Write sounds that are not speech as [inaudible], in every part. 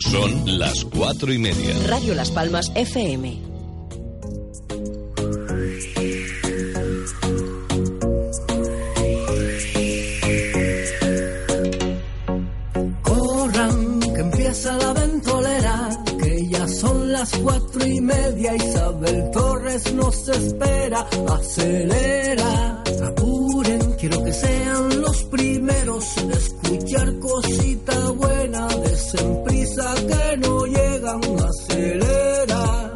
Son las cuatro y media. Radio Las Palmas FM. Corran, que empieza la ventolera, que ya son las cuatro y media. Isabel Torres nos espera, acelera. Quiero que sean los primeros en escuchar cosita buena. Que no llegan, acelera.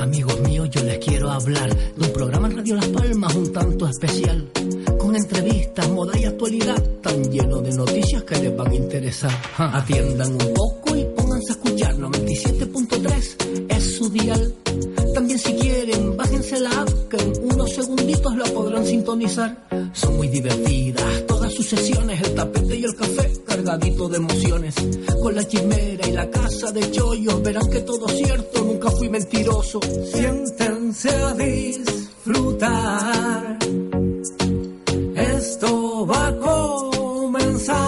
Amigos míos, yo les quiero hablar de un programa en Radio Las Palmas un tanto especial. Con entrevistas, moda y actualidad tan lleno de noticias que les van a interesar. Atiendan un poco y pónganse a escuchar 97.3 es su dial. También si quieren, segunditos la podrán sintonizar. Son muy divertidas todas sus sesiones, el tapete y el café cargadito de emociones. Con la chimera y la casa de chollos verán que todo es cierto, nunca fui mentiroso. Siéntense a disfrutar. Esto va a comenzar.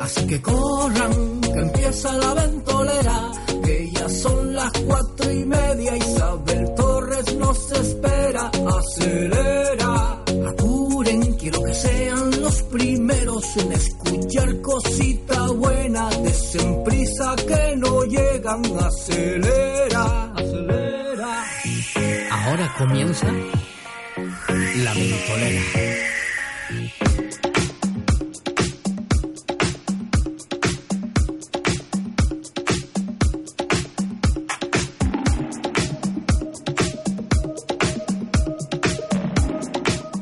Así que corran, que empieza la ventolera. Acelera, apuren, quiero que sean los primeros en escuchar cosita buena. Desen prisa que no llegan. Acelera, acelera. Ahora comienza la ventolera.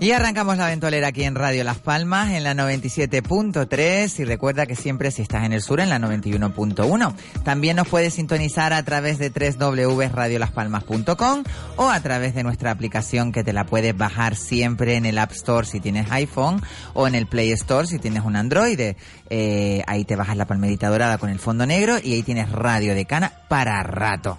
Y arrancamos la ventolera aquí en Radio Las Palmas en la 97.3 y recuerda que siempre si estás en el sur en la 91.1. También nos puedes sintonizar a través de www.radiolaspalmas.com o a través de nuestra aplicación que te la puedes bajar siempre en el App Store si tienes iPhone o en el Play Store si tienes un Android. Eh, ahí te bajas la palmerita dorada con el fondo negro y ahí tienes Radio de Cana para rato.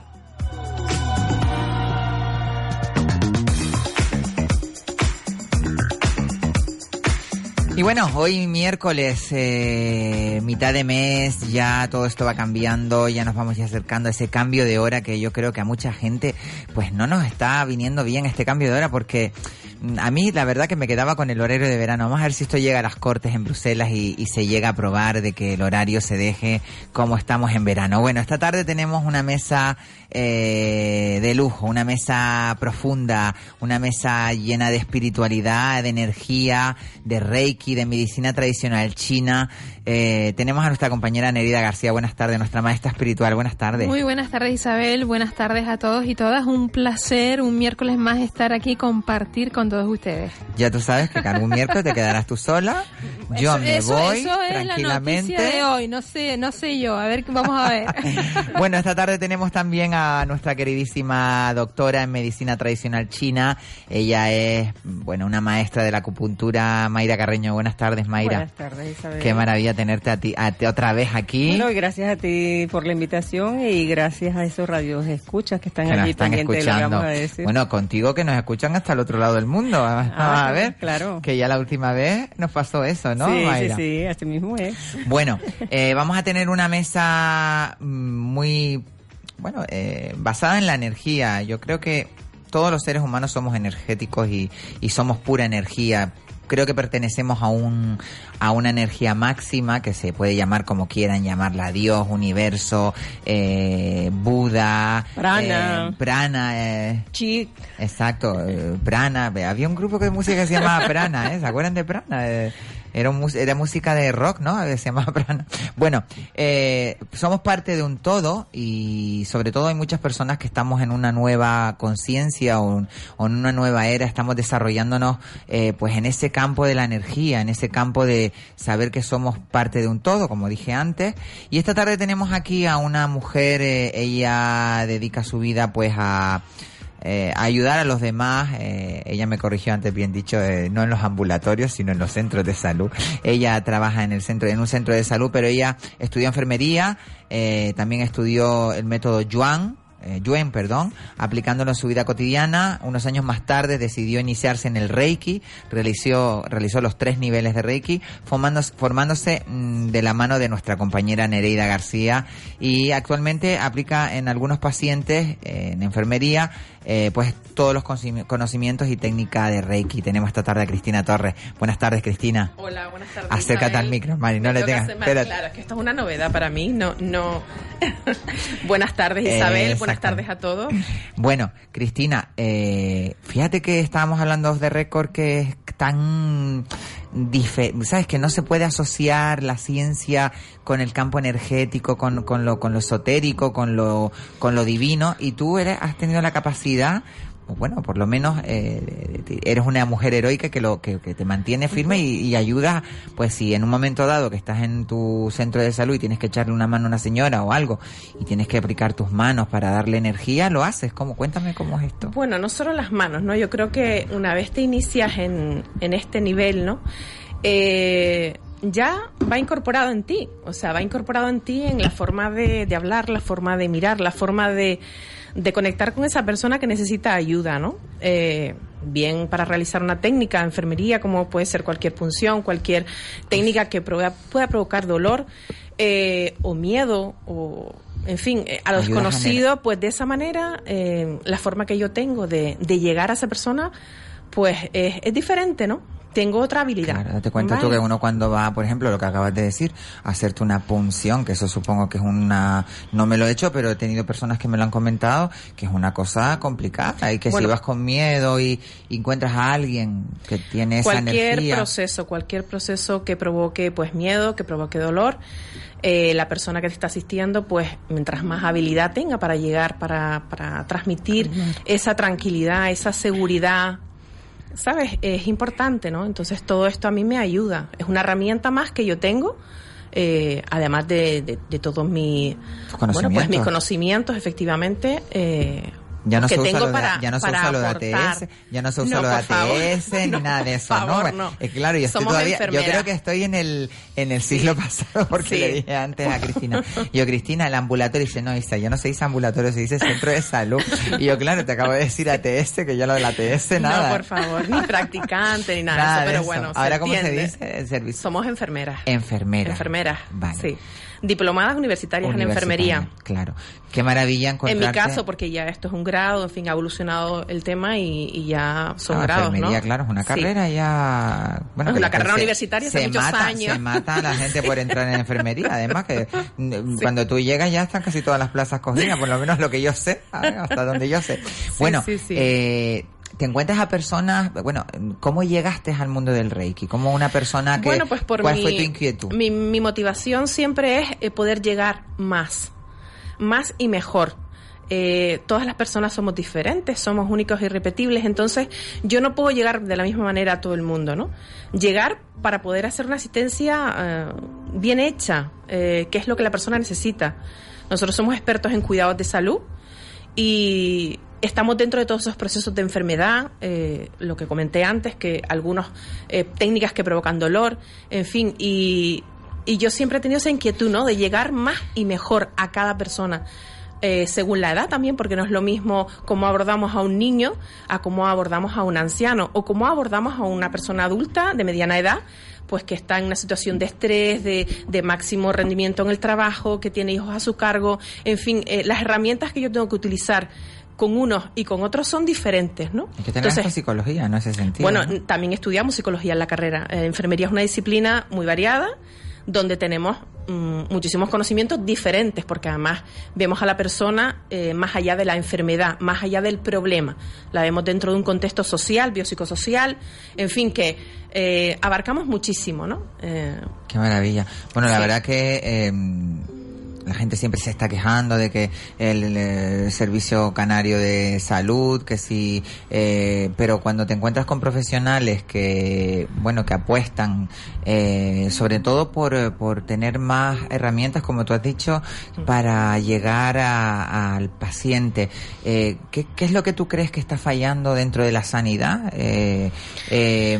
Y bueno, hoy miércoles, eh, mitad de mes, ya todo esto va cambiando, ya nos vamos acercando a ese cambio de hora que yo creo que a mucha gente pues no nos está viniendo bien este cambio de hora porque a mí la verdad que me quedaba con el horario de verano. Vamos a ver si esto llega a las cortes en Bruselas y, y se llega a probar de que el horario se deje como estamos en verano. Bueno, esta tarde tenemos una mesa eh, de lujo, una mesa profunda, una mesa llena de espiritualidad, de energía, de reiki, de medicina tradicional china. Eh, tenemos a nuestra compañera Nerida García. Buenas tardes, nuestra maestra espiritual. Buenas tardes. Muy buenas tardes Isabel, buenas tardes a todos y todas. Un placer, un miércoles más estar aquí y compartir con todos ustedes. Ya tú sabes que cada un miércoles te quedarás tú sola. Yo Eso- me eso- voy eso es la tranquilamente. de hoy, no sé, no sé yo, a ver, vamos a ver. [laughs] Bueno, esta tarde tenemos también a nuestra queridísima doctora en medicina tradicional china. Ella es, bueno, una maestra de la acupuntura, Mayra Carreño. Buenas tardes, Mayra. Buenas tardes, Isabel. Qué maravilla tenerte a ti, a ti otra vez aquí. Bueno, y gracias a ti por la invitación y gracias a esos radios escuchas que están que nos allí están lo que escuchando. a decir. Bueno, contigo que nos escuchan hasta el otro lado del mundo. Vamos a Ah, ver. claro. Que ya la última vez nos pasó eso, ¿no, sí, Mayra? sí, sí, así mismo es. Bueno, eh, vamos a tener una mesa mm, muy, bueno, eh, basada en la energía. Yo creo que todos los seres humanos somos energéticos y, y somos pura energía. Creo que pertenecemos a un a una energía máxima que se puede llamar como quieran llamarla Dios, universo, eh, Buda, Prana. eh, prana, eh, Chi, Exacto, eh, Prana. Había un grupo de música que se llamaba Prana, ¿eh? ¿Se acuerdan de Prana? Era, era música de rock, ¿no? [laughs] Se llama prana. Bueno, eh, somos parte de un todo y sobre todo hay muchas personas que estamos en una nueva conciencia o, en una nueva era, estamos desarrollándonos eh, pues en ese campo de la energía, en ese campo de saber que somos parte de un todo, como dije antes. Y esta tarde tenemos aquí a una mujer, eh, ella dedica su vida pues a eh, ayudar a los demás. Eh, ella me corrigió antes bien dicho, eh, no en los ambulatorios, sino en los centros de salud. Ella trabaja en el centro, en un centro de salud, pero ella estudió enfermería, eh, también estudió el método Yuan, eh, Yuen, perdón, aplicándolo en su vida cotidiana. Unos años más tarde decidió iniciarse en el Reiki, realizó, realizó los tres niveles de Reiki, formándose, formándose mm, de la mano de nuestra compañera Nereida García y actualmente aplica en algunos pacientes eh, en enfermería eh, pues todos los conocimientos y técnica de Reiki. Tenemos esta tarde a Cristina Torres. Buenas tardes, Cristina. Hola, buenas tardes. Acércate al micro, Mari, no le tengas. Claro, es que esto es una novedad para mí. No, no. [laughs] buenas tardes, Isabel. buenas tardes a todos. [clears throat] Bueno, Cristina, eh, fíjate que estábamos hablando de récord que es tan sabes que no se puede asociar la ciencia con el campo energético, con, con lo con lo esotérico, con lo con lo divino y tú eres has tenido la capacidad bueno, por lo menos eh, eres una mujer heroica que lo que, te mantiene firme y, ayuda, pues si en un momento dado que estás en tu centro de salud y tienes que echarle una mano a una señora o algo y tienes que aplicar tus manos para darle energía, lo haces. ¿Cómo? Cuéntame cómo es esto. Bueno, no solo las manos, ¿no? Yo creo que una vez te inicias en, en este nivel, ¿no? Eh, ya va incorporado en ti, o sea, va incorporado en ti en la forma de hablar, la forma de mirar, la forma de de conectar con esa persona que necesita ayuda, ¿no? Eh, bien para realizar una técnica de enfermería, como puede ser cualquier punción, cualquier técnica que pueda provocar dolor eh, o miedo o en fin, eh, a lo desconocido, pues de esa manera, la forma que yo tengo de, de llegar a esa persona, pues es, es diferente, ¿no? Tengo otra habilidad. Claro, date cuenta tú que uno cuando va, por ejemplo, lo que acabas de decir, hacerte una punción, que eso supongo que es una, no me lo he hecho, pero he tenido personas que me lo han comentado, que es una cosa complicada y que si vas con miedo y, encuentras a alguien que tiene esa energía. Cualquier proceso, cualquier proceso que provoque pues miedo, que provoque dolor, eh, la persona que te está asistiendo, pues mientras más habilidad tenga para llegar, para, para transmitir esa tranquilidad, esa seguridad, ¿sabes? Es importante, ¿no? Entonces todo esto a mí me ayuda. Es una herramienta más que yo tengo. Eh, además de, de, de todos mis, bueno, pues mis conocimientos, efectivamente, eh, ya no, se usa, lo de, ya [laughs] no se usa lo de ATS, ya no se usa lo de ATS ni nada de eso, ¿no? Es claro, yo estoy todavía, yo creo que estoy en el en el siglo pasado porque le dije antes a Cristina, [laughs] yo Cristina, el ambulatorio dice, no, Isa, ya no se dice ambulatorio, se dice centro de salud. Y yo, claro, te acabo de decir ATS, que yo lo del ATS, nada. No, por favor, ni practicante ni nada, de eso, pero bueno, Ahora, ¿cómo se dice el servicio? Somos enfermeras. Enfermeras. Enfermeras, vale. sí diplomadas universitarias en enfermería. Claro. Qué maravilla encontrarte. En mi caso, porque ya esto es un grado, en fin, ha evolucionado el tema y, ya son ah, grados, enfermería, claro, es una carrera ya... Bueno, una carrera universitaria hace muchos mata, años. Se mata a la gente por [laughs] entrar en enfermería. Además que cuando tú llegas ya están casi todas las plazas cogidas, por lo menos lo que yo sé, [laughs] hasta donde yo sé. Bueno, eh, te encuentras a personas, bueno, ¿cómo llegaste al mundo del Reiki? ¿Cómo una persona que... Bueno, pues por ¿Cuál fue tu inquietud? Mi, mi motivación siempre es eh, poder llegar más, más y mejor. Eh, todas las personas somos diferentes, somos únicos y irrepetibles, entonces yo no puedo llegar de la misma manera a todo el mundo, ¿no? Llegar para poder hacer una asistencia eh, bien hecha, eh, que es lo que la persona necesita. Nosotros somos expertos en cuidados de salud y Estamos dentro de todos esos procesos de enfermedad, eh, lo que comenté antes, que algunas eh, técnicas que provocan dolor, en fin, y, y, yo siempre he tenido esa inquietud, ¿no? De llegar más y mejor a cada persona. Eh, según la edad también, porque no es lo mismo cómo abordamos a un niño a cómo abordamos a un anciano o cómo abordamos a una persona adulta de mediana edad pues que está en una situación de estrés, de, de máximo rendimiento en el trabajo, que tiene hijos a su cargo, en fin, las herramientas que yo tengo que utilizar con unos y con otros son diferentes, ¿no? Es que tenemos psicología, ¿no? Ese sentido. Bueno, también estudiamos psicología en la carrera. Eh, enfermería es una disciplina muy variada, donde tenemos mm, muchísimos conocimientos diferentes, porque además vemos a la persona eh, más allá de la enfermedad, más allá del problema. La vemos dentro de un contexto social, biopsicosocial, en fin, que eh, abarcamos muchísimo, ¿no? Eh, Qué maravilla. Bueno, la verdad que eh, la gente siempre se está quejando de que el, servicio canario de salud, que sí, eh, pero cuando te encuentras con profesionales que, bueno, que apuestan, eh, sobre todo por, por tener más herramientas, como tú has dicho, para llegar a- al paciente, eh, ¿qué, ¿qué es lo que tú crees que está fallando dentro de la sanidad? Eh, eh,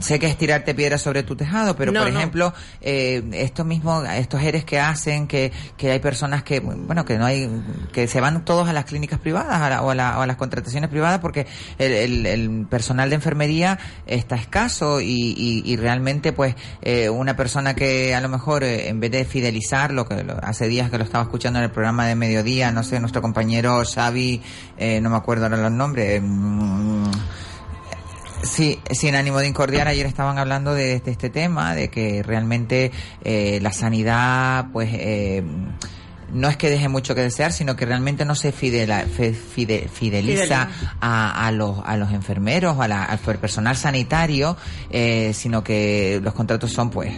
sé que es tirarte piedras sobre tu tejado, pero No, por no. ejemplo, eh, esto mismo, estos eres que hacen que, que hay personas que, bueno, que no hay, que se van todos a las clínicas privadas a la- o, a la- o a las contrataciones privadas porque el, personal de enfermería está escaso y, y- y realmente pues eh, una persona que a lo mejor eh, en vez de fidelizar, lo que lo- hace días que lo estaba escuchando en el programa de mediodía, no sé, nuestro compañero Xavi, eh, no me acuerdo ahora los nombres, mm, Sí, sin ánimo de incordiar, ayer estaban hablando de, este tema, de que realmente eh, la sanidad, pues, eh, no es que deje mucho que desear, sino que realmente no se fidela- fe- fide- fideliza a, a los, a los enfermeros, a la- al personal sanitario, eh, sino que los contratos son, pues,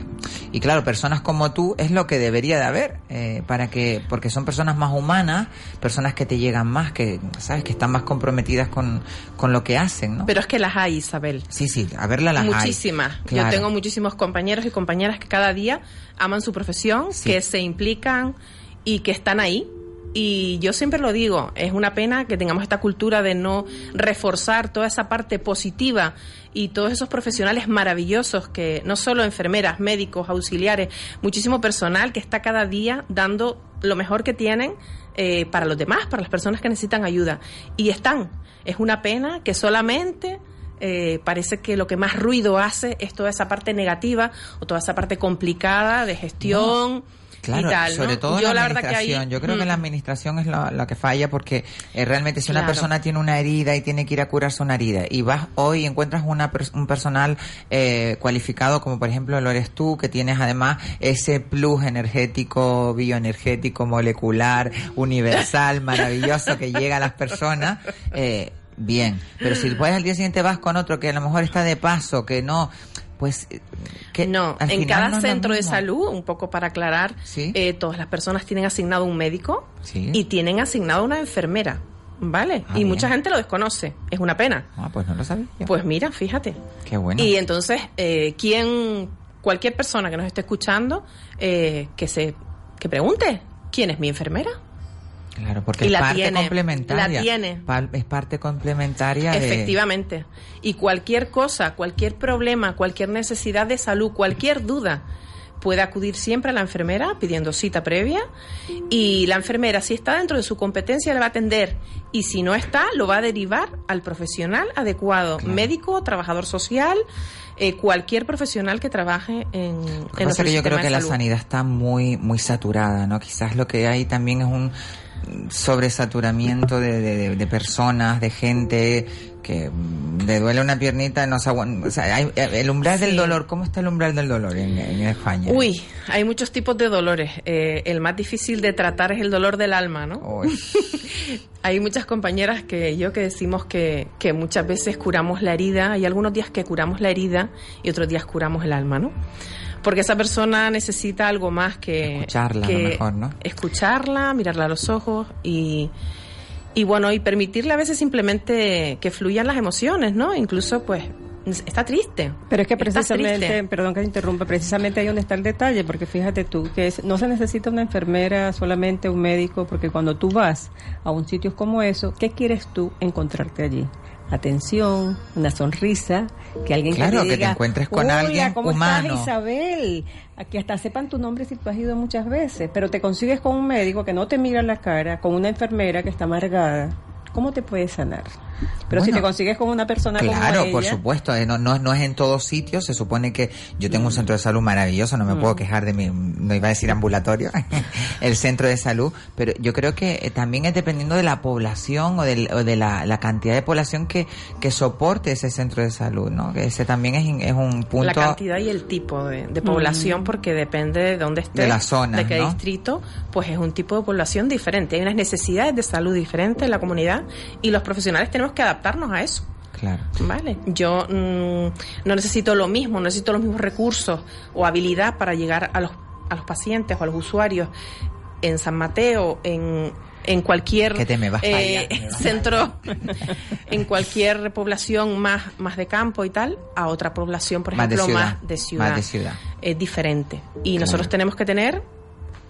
y claro, personas como tú es lo que debería de haber, eh, para que, porque son personas más humanas, personas que te llegan más, que, sabes, que están más comprometidas con, con lo que hacen, ¿no? pero es que las hay, Isabel. Sí, sí, a verla las hay. Muchísimas. Claro. Yo tengo muchísimos compañeros y compañeras que cada día aman su profesión, Sí. que se implican y que están ahí. Y yo siempre lo digo, es una pena que tengamos esta cultura de no reforzar toda esa parte positiva y todos esos profesionales maravillosos que no solo enfermeras, médicos, auxiliares, muchísimo personal que está cada día dando lo mejor que tienen eh, para los demás, para las personas que necesitan ayuda. Y están. Es una pena que solamente eh, parece que lo que más ruido hace es toda esa parte negativa o toda esa parte complicada de gestión Claro, y tal. sobre ¿no? todo Yo la verdad que ahí, administración. Yo creo que mm, la administración es la, la que falla porque eh, realmente si una persona tiene una herida y tiene que ir a curarse una herida y vas hoy y encuentras una un personal eh, cualificado como por ejemplo lo eres tú que tienes además ese plus energético, bioenergético, molecular, universal, [laughs] maravilloso que llega a las personas. Eh, Bien, pero si después al día siguiente vas con otro que a lo mejor está de paso, que no, pues eh, que no, al en final cada no centro de salud, un poco para aclarar, Sí. eh, todas las personas tienen asignado un médico Sí. y tienen asignado una enfermera, ¿vale? Ah, y bien. mucha gente lo desconoce, es una pena. Ah, pues no lo sabía. Pues mira, fíjate. Qué bueno. Y entonces, eh, ¿quién, cualquier persona que nos esté escuchando, eh, que se, que pregunte, ¿quién es mi enfermera? Claro, porque Y es la parte tiene, complementaria. la tiene. Es parte complementaria de... Efectivamente. Y cualquier cosa, cualquier problema, cualquier necesidad de salud, cualquier duda, puede acudir siempre a la enfermera pidiendo cita previa y la enfermera, si está dentro de su competencia, le va a atender y si no está, lo va a derivar al profesional adecuado, Claro. médico, trabajador social, eh, cualquier profesional que trabaje en, en que yo creo que la sanidad está muy muy saturada, ¿no? Quizás lo que hay también es un sobresaturamiento de, de- de personas, de gente que mm, le duele una piernita, no se aguanta. O sea, hay- el umbral del dolor, ¿cómo está el umbral del dolor en, en España? Uy, hay muchos tipos de dolores. Eh, el más difícil de tratar es el dolor del alma, ¿no? [laughs] Hay muchas compañeras que yo que decimos que, que muchas veces curamos la herida, hay algunos días que curamos la herida y otros días curamos el alma, ¿no? Porque esa persona necesita algo más que... Escucharla, a lo mejor, ¿no? Escucharla, mirarla a los ojos y, y bueno, y permitirle a veces simplemente que fluyan las emociones, ¿no? Incluso pues está triste. Pero es que precisamente, perdón que te interrumpa, precisamente ahí donde está el detalle, porque fíjate tú, que es- no se necesita una enfermera, solamente un médico, porque cuando tú vas a un sitio como eso, ¿qué quieres tú encontrarte allí? Atención, una sonrisa, que alguien Claro, te que te diga, encuentres con "Hola, alguien ¿cómo humano". estás, Isabel? Aquí hasta sepan tu nombre si tú has ido muchas veces, pero te consigues con un médico que no te mira la cara, con una enfermera que está amargada. ¿Cómo te puedes sanar? Pero si te consigues con una persona Claro, como por ella, supuesto, eh, no, no, no es en todos sitios, se supone que yo tengo un centro de salud maravilloso, no me Mm. puedo quejar de mi, no iba a decir ambulatorio, [laughs] el centro de salud, pero yo creo que eh, también es dependiendo de la población o, del- o de la, la cantidad de población que, que soporte ese centro de salud, ¿no? Que ese también es, un punto... La cantidad y el tipo de, de población, porque depende de dónde esté, De la zona, de qué ¿no? distrito, pues es un tipo de población diferente. Hay unas necesidades de salud diferentes en la comunidad y los profesionales tenemos que adaptarnos a eso. Claro. Vale, yo mm, no necesito lo mismo, no necesito los mismos recursos o habilidad para llegar a los, a los pacientes o a los usuarios en San Mateo, en, en cualquier Que te me vas para eh, allá, me vas centro, [laughs] en cualquier población más, más de campo y tal, a otra población, por Más de ejemplo, ciudad, más de ciudad. más de ciudad. Es diferente. Y Claro. nosotros tenemos que tener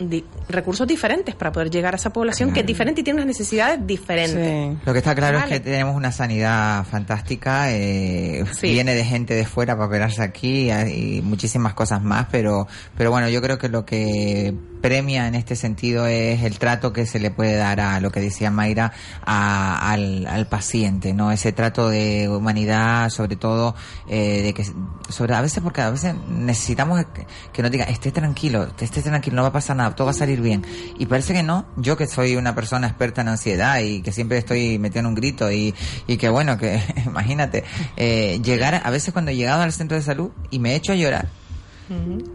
di- recursos diferentes para poder llegar a esa población que es diferente y tiene unas necesidades diferentes. Lo que está claro Vale. es que tenemos una sanidad fantástica, eh, Sí. viene de gente de fuera para operarse aquí y muchísimas cosas más, pero, pero bueno, yo creo que lo que premia en este sentido es el trato que se le puede dar a lo que decía Mayra, a- al, al paciente, ¿no? Ese trato de humanidad, sobre todo, eh, de que, sobre, a veces porque a veces necesitamos que, nos diga, esté tranquilo, esté tranquilo, no va a pasar nada, todo va a salir bien. Y parece que no, yo que soy una persona experta en ansiedad y que siempre estoy metiendo un grito y, y que bueno, que [laughs] imagínate, eh, llegar, a- veces cuando he llegado al centro de salud y me echo a llorar,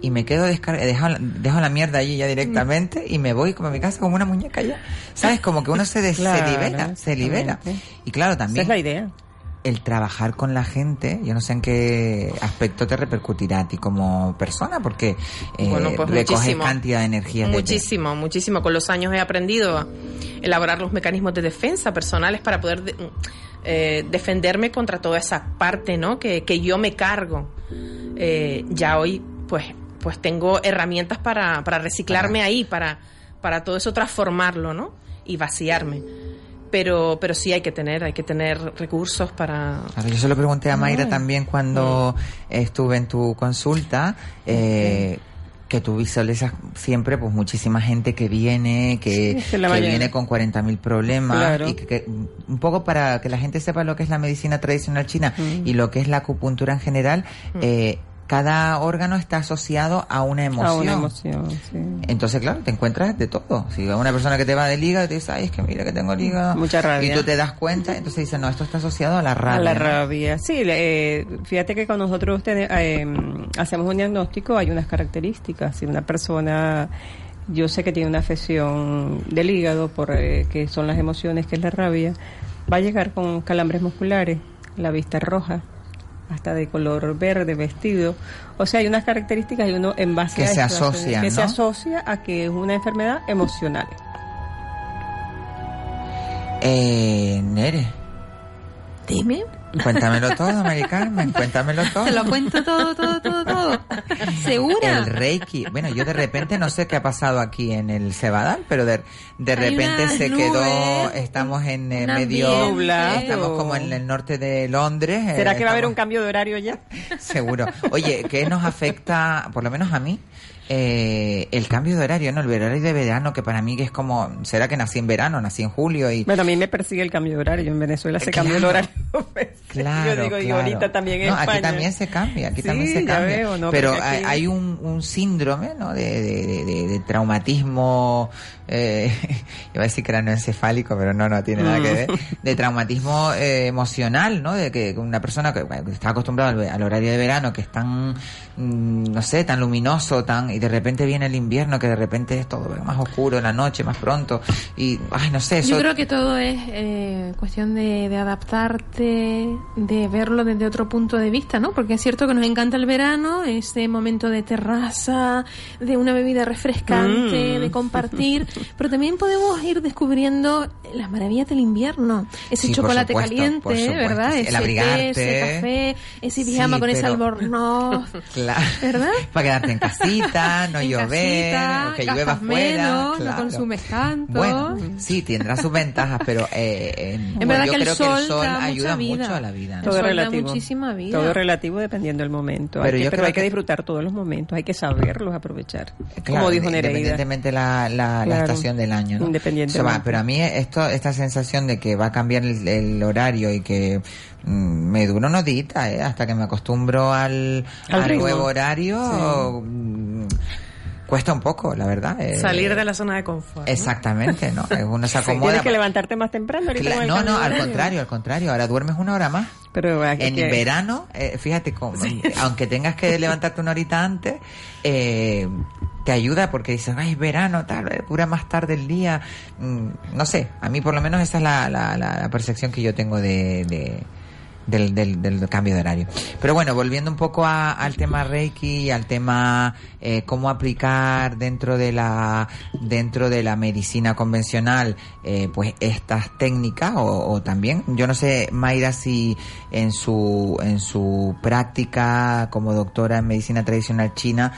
y me quedo descar dejo, la- dejo la mierda allí ya directamente y me voy como a mi casa como una muñeca ya. ¿Sabes? Como que uno se, des- Claro, se libera, se libera. exactamente. Y claro, también Esa es la idea. el trabajar con la gente, yo no sé en qué aspecto te repercutirá a ti como persona, porque eh, Bueno, pues recoges muchísimo. cantidad de energía. Muchísimo, muchísimo. Con los años he aprendido a elaborar los mecanismos de defensa personales para poder de- eh, defenderme contra toda esa parte, ¿no? Que, que yo me cargo. Eh, ya hoy, pues, pues tengo herramientas para, para reciclarme ahí, para, para todo eso transformarlo, ¿no? Y vaciarme. Pero, pero sí hay que tener, hay que tener recursos para, Claro, yo se lo pregunté a Mayra Ay. también cuando estuve en tu consulta, eh, que tú visualizas siempre pues muchísima gente que viene, que, Sí, que la que mayoría. viene con 40.000 problemas Claro. y que, que- un poco para que la gente sepa lo que es la medicina tradicional china Mm. y lo que es la acupuntura en general, eh, cada órgano está asociado a una emoción. A una emoción, sí. Entonces, claro, te encuentras de todo. Si una persona que te va del hígado y te dice, ay, es que mira que tengo hígado. Mucha rabia. Y tú te das cuenta, entonces dice, no, esto está asociado a la rabia. A la rabia. Sí, eh, fíjate que cuando nosotros eh, hacemos un diagnóstico hay unas características. Si una persona, yo sé que tiene una afección del hígado, por eh, que son las emociones, que es la rabia, va a llegar con calambres musculares, la vista roja, hasta de color verde, vestido. O sea, hay unas características y uno en base Que a se esto hace- asocian, que se asocia a que es una enfermedad emocional. Eh, Nere, Dime. Cuéntamelo todo, Mari Carmen, cuéntamelo todo. Te lo cuento todo, todo, todo, todo. ¿Segura? El Reiki. Bueno, yo de repente no sé qué ha pasado aquí en el Cebadal, pero de, de repente se quedó, estamos en eh, medio, ambiente. Estamos como en el norte de Londres. eh, ¿Será que va a haber un cambio de horario ya? [laughs] Seguro. Oye, ¿qué nos afecta, por lo menos a mí, eh, el cambio de horario, ¿no? El horario de verano, que para mí que es como, ¿será que nací en verano, nací en julio y... Bueno, a mí me persigue el cambio de horario. En Venezuela se cambió el Claro. horario. [laughs] Claro, Yo digo, y claro. ahorita también en no, España. aquí también se cambia, aquí Sí, también se cambia. veo, ¿no? pero aquí- hay, un, un síndrome, ¿no? De, de, de- de- de traumatismo, eh, [laughs] iba a decir cráneoencefálico, pero no, no tiene nada que Mm. ver. De traumatismo eh, emocional, ¿no? De que una persona que que está acostumbrada al, al horario de verano, que es tan, mm, no sé, tan luminoso, tan, y de repente viene el invierno, que de repente es todo más oscuro, la noche, más pronto, y, ay, no sé, eso. Yo creo que todo es eh, cuestión de, de adaptarte, de verlo desde otro punto de vista, ¿no? Porque es cierto que nos encanta el verano, ese momento de terraza, de una bebida refrescante, Mm. de compartir, [laughs] pero también podemos ir descubriendo las maravillas del invierno. Ese Sí, chocolate supuesto, caliente, ¿verdad? sí. El Ese té, abrigarte. ese café, ese pijama Sí, con ese pero- albornoz. [laughs] Claro. ¿Verdad? [laughs] Para quedarte en casita, no En llover, casita, o que llueva afuera. menos, no claro. consumes tanto. Bueno, sí, tendrá sus ventajas, pero eh, en- En verdad yo que el creo sol que el sol ayuda mucho a la vida. ¿No? El Todo es relativo. muchísima vida. Todo relativo dependiendo del momento. Pero Hay que- yo pero creo hay que, que- disfrutar todos los momentos, hay que saberlos aprovechar. Claro, como dijo Nereida. Independientemente la, la, la Claro. estación del año, ¿no? Independientemente. O sea, va, pero a mí esto, esta sensación de que va a cambiar el, el horario y que mm, me dura unos días, ¿eh? Hasta que me acostumbro al, Al al nuevo horario. mm, cuesta un poco, la verdad. eh, Salir de la zona de confort. ¿no? Exactamente, ¿no? [laughs] Uno se acomoda. Tienes que levantarte más temprano. ahorita Cla- con el no, no, al contrario, al contrario. Ahora duermes una hora más. Pero aquí En que- verano, eh, fíjate, cómo, [laughs] aunque tengas que levantarte una horita antes, eh, te ayuda porque dices, ay, es verano, tal, eh, dura más tarde el día. Mm, no sé, a mí por lo menos esa es la, la, la- la percepción que yo tengo de, de- del, del, del cambio de horario. Pero bueno, volviendo un poco a- al tema Reiki y al tema eh, cómo aplicar dentro de la dentro de la medicina convencional eh, pues estas técnicas o, o también yo no sé Mayra si en su en su práctica como doctora en medicina tradicional china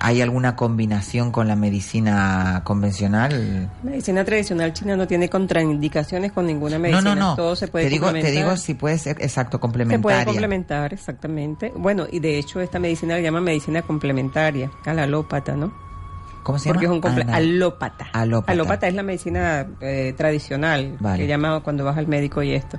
hay alguna combinación con la medicina convencional Medicina tradicional china no tiene contraindicaciones con ninguna no medicina. no no Todo se puede te digo te complementar. digo si puede ser exacto Se complementaria puede complementar, exactamente. Bueno, y de hecho esta medicina la llama medicina complementaria, a la alópata, ¿no? ¿Cómo se Porque es llama? un Ana. alópata. Alópata. es la medicina eh, tradicional, Vale. que llama cuando vas al médico y esto.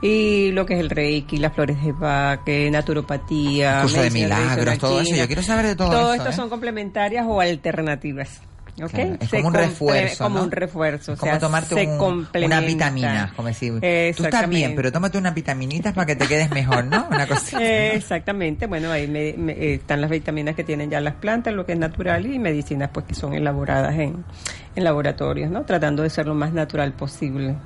Y lo que es el reiki, las flores de Bach, eh, naturopatía, Curso de milagros, todo eso. Yo quiero saber de todo Todo eso, esto ¿eh? son complementarias o alternativas. Es como un refuerzo, Como ¿no? un refuerzo. o como tomarte se un- una vitamina, como decir, tú estás bien, pero tómate unas vitaminitas para que te quedes mejor, ¿no? Una cosa. Eh, exactamente, bueno, ahí me- me- están las vitaminas que tienen ya las plantas, lo que es natural, y medicinas pues que son elaboradas en, en laboratorios, ¿no? Tratando de ser lo más natural posible.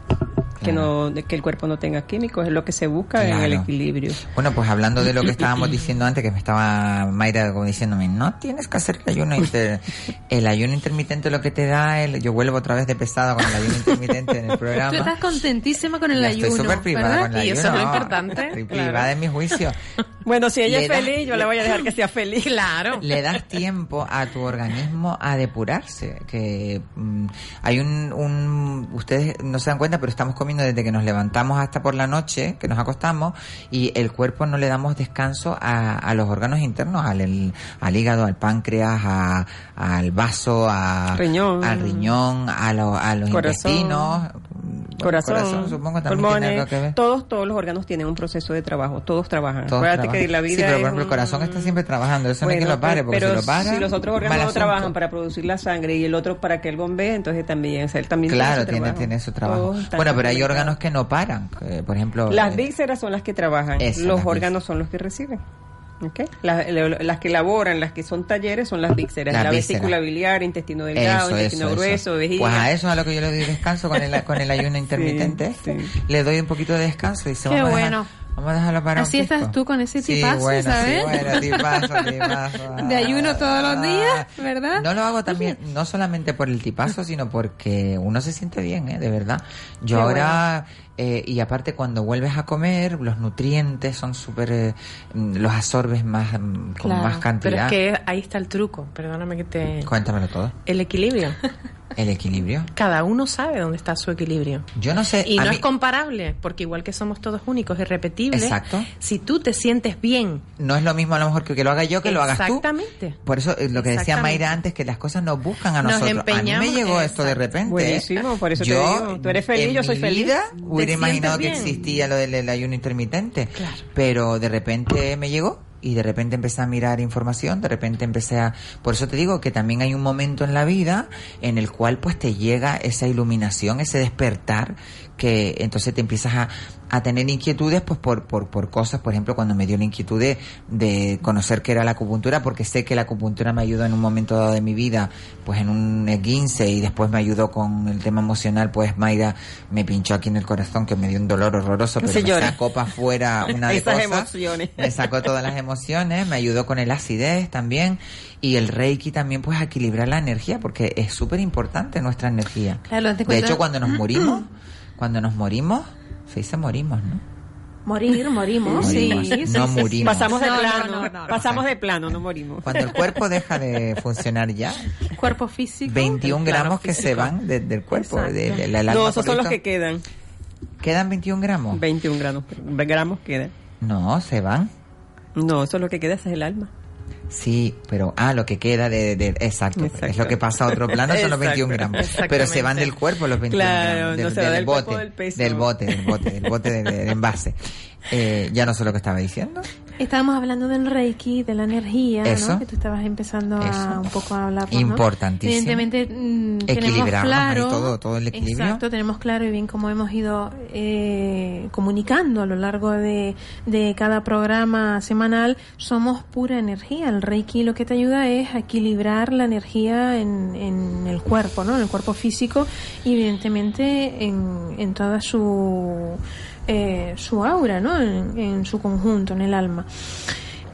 Que no de que el cuerpo no tenga químicos, es lo que se busca en el equilibrio. Bueno, pues hablando de lo que estábamos [laughs] diciendo antes, que me estaba Mayra como diciéndome, no tienes que hacer el ayuno inter... [laughs] El ayuno intermitente lo que te da, el... yo vuelvo otra vez de pesada con el ayuno intermitente en el Tú programa. estás contentísima con el Ya ayuno. Estoy súper privada ¿verdad? con el Y ayuno. eso es lo ¿no? importante, Estoy claro. privada en mi juicio. Bueno, si ella Le es feliz, yo la voy a dejar que sea feliz. [laughs] Claro. [laughs] le das tiempo a tu organismo a depurarse que mm, hay un, un ustedes no se dan cuenta pero estamos comiendo desde que nos levantamos hasta por la noche que nos acostamos y el cuerpo no le damos descanso a, a los órganos internos al, el- al hígado al páncreas a- al vaso a, Riñón. al riñón a, lo- a los Corazón. intestinos Bueno, Corazón, supongo también pulmones, que ver todos, todos los órganos tienen un proceso de trabajo, todos trabajan. Todos Acuérdate trabajan. que la vida sí, pero por es ejemplo el corazón está siempre trabajando eso no hay Bueno, que lo pare porque pero si lo para si los otros órganos no trabajan para producir la sangre y el otro para que él bombee, entonces también, o sea, él también Claro, su tiene, trabajo. tiene su trabajo. Todos Bueno, pero hay órganos que no paran. que, por ejemplo, Las eh, vísceras son las que trabajan, Eso, los órganos son los que reciben. ¿Ok? Las, las que elaboran, las que son talleres son las vísceras, Las la vísceras. vesícula biliar, intestino delgado, eso, intestino eso, grueso, eso. vejiga. Pues a eso es a lo que yo le doy descanso con el, con el [laughs] ayuno intermitente. este. sí. Le doy un poquito de descanso y dice, Qué vamos, a dejar- bueno. Vamos a dejarlo para Así un estás tú con ese Sí, tipazo, bueno, ¿sabes? Sí, bueno, [laughs] tipazo, tipazo. De ayuno todos los días, Ah. ¿verdad? No lo hago también, no solamente por el tipazo, sino porque uno se siente bien, ¿eh? de verdad. Yo Qué ahora, eh, y aparte cuando vuelves a comer, los nutrientes son súper, eh, los absorbes más, mm, con Claro, más cantidad. Pero es que ahí está el truco, perdóname que te... Cuéntamelo todo. El equilibrio. [laughs] El equilibrio. Cada uno sabe dónde está su equilibrio. Yo no sé. Y no mí- es comparable, porque igual que somos todos únicos y repetibles, Exacto. si tú te sientes bien, no es lo mismo a lo mejor que, que lo haga yo que lo hagas tú. Exactamente. Por eso eh, lo que decía. Mayra antes, que las cosas nos buscan a Nos nosotros. a mí me llegó esto de repente. Buenísimo, por eso te yo, digo, tú eres feliz, en yo soy mi feliz. vida Te hubiera imaginado que existía lo del, del ayuno intermitente. Claro. Pero de repente me llegó y de repente empecé a mirar información, de repente empecé a... Por eso te digo que también hay un momento en la vida en el cual pues te llega esa iluminación, ese despertar, que entonces te empiezas a, a tener inquietudes pues por, por, por cosas, por ejemplo, cuando me dio la inquietud de, de conocer qué era la acupuntura, porque sé que la acupuntura me ayudó en un momento dado de mi vida, pues en un esguince y después me ayudó con el tema emocional, pues Mayra me pinchó aquí en el corazón que me dio un dolor horroroso, pero se me sacó para afuera [laughs] una de Esas cosas. emociones. Me sacó todas las emociones, me ayudó con el acidez también y el Reiki también pues a equilibrar la energía porque es súper importante nuestra energía. Claro, de hecho, cuando nos morimos, [clears throat] cuando nos morimos, se dice morimos, ¿no? Morir, morimos, [laughs] sí. Morimos, no murimos. Pasamos de No, no, plano, no, no, no. pasamos de plano, no morimos. Cuando el cuerpo deja de funcionar ya, Cuerpo físico. 21 Claro, gramos que se físico. van de- del cuerpo. De- de- la- No, esos son los que quedan. ¿Quedan 21 gramos? 21 gramos, gramos quedan. No, se van. No, eso es lo que queda, ese es el alma. Sí, pero ah, lo que queda de, de- exacto, Exacto. es lo que pasa a otro plano son los Exacto. 21 gramos, pero se van del cuerpo los 21 Claro, gramos, no del cuerpo del peso. del bote, del bote, del bote del envase. Eh, ya no sé lo que estaba diciendo. Estábamos hablando del Reiki, de la energía, Eso. ¿no? Que tú estabas empezando a un poco a hablar. ¿no? Importantísimo. Evidentemente mm, tenemos claro todo- todo el equilibrio. Exacto, tenemos claro y bien cómo hemos ido eh, comunicando a lo largo de, de cada programa semanal. Somos pura energía. El Reiki lo que te ayuda es a equilibrar la energía en, en el cuerpo, ¿no? En el cuerpo físico y evidentemente en, en toda su eh, su aura, ¿no? En, en su conjunto, en el alma.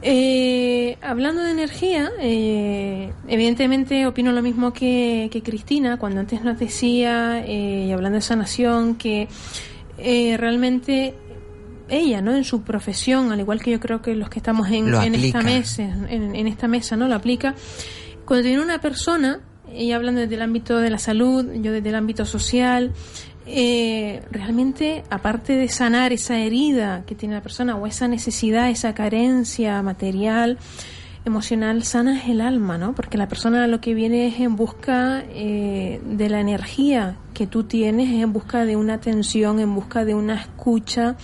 Eh, hablando de energía, eh, evidentemente opino lo mismo que, que Cristina cuando antes nos decía, eh, y hablando de sanación, que eh, realmente ella, ¿no? En su profesión, al igual que yo creo que los que estamos en, en esta mesa, en, en esta mesa, ¿no? Lo aplica. Cuando tiene una persona, ella hablando desde el ámbito de la salud, yo desde el ámbito social, eh, realmente, aparte de sanar esa herida que tiene la persona o esa necesidad, esa carencia material, emocional, sana es el alma, ¿no? Porque la persona lo que viene es en busca eh, de la energía que tú tienes, es en busca de una atención, en busca de una escucha,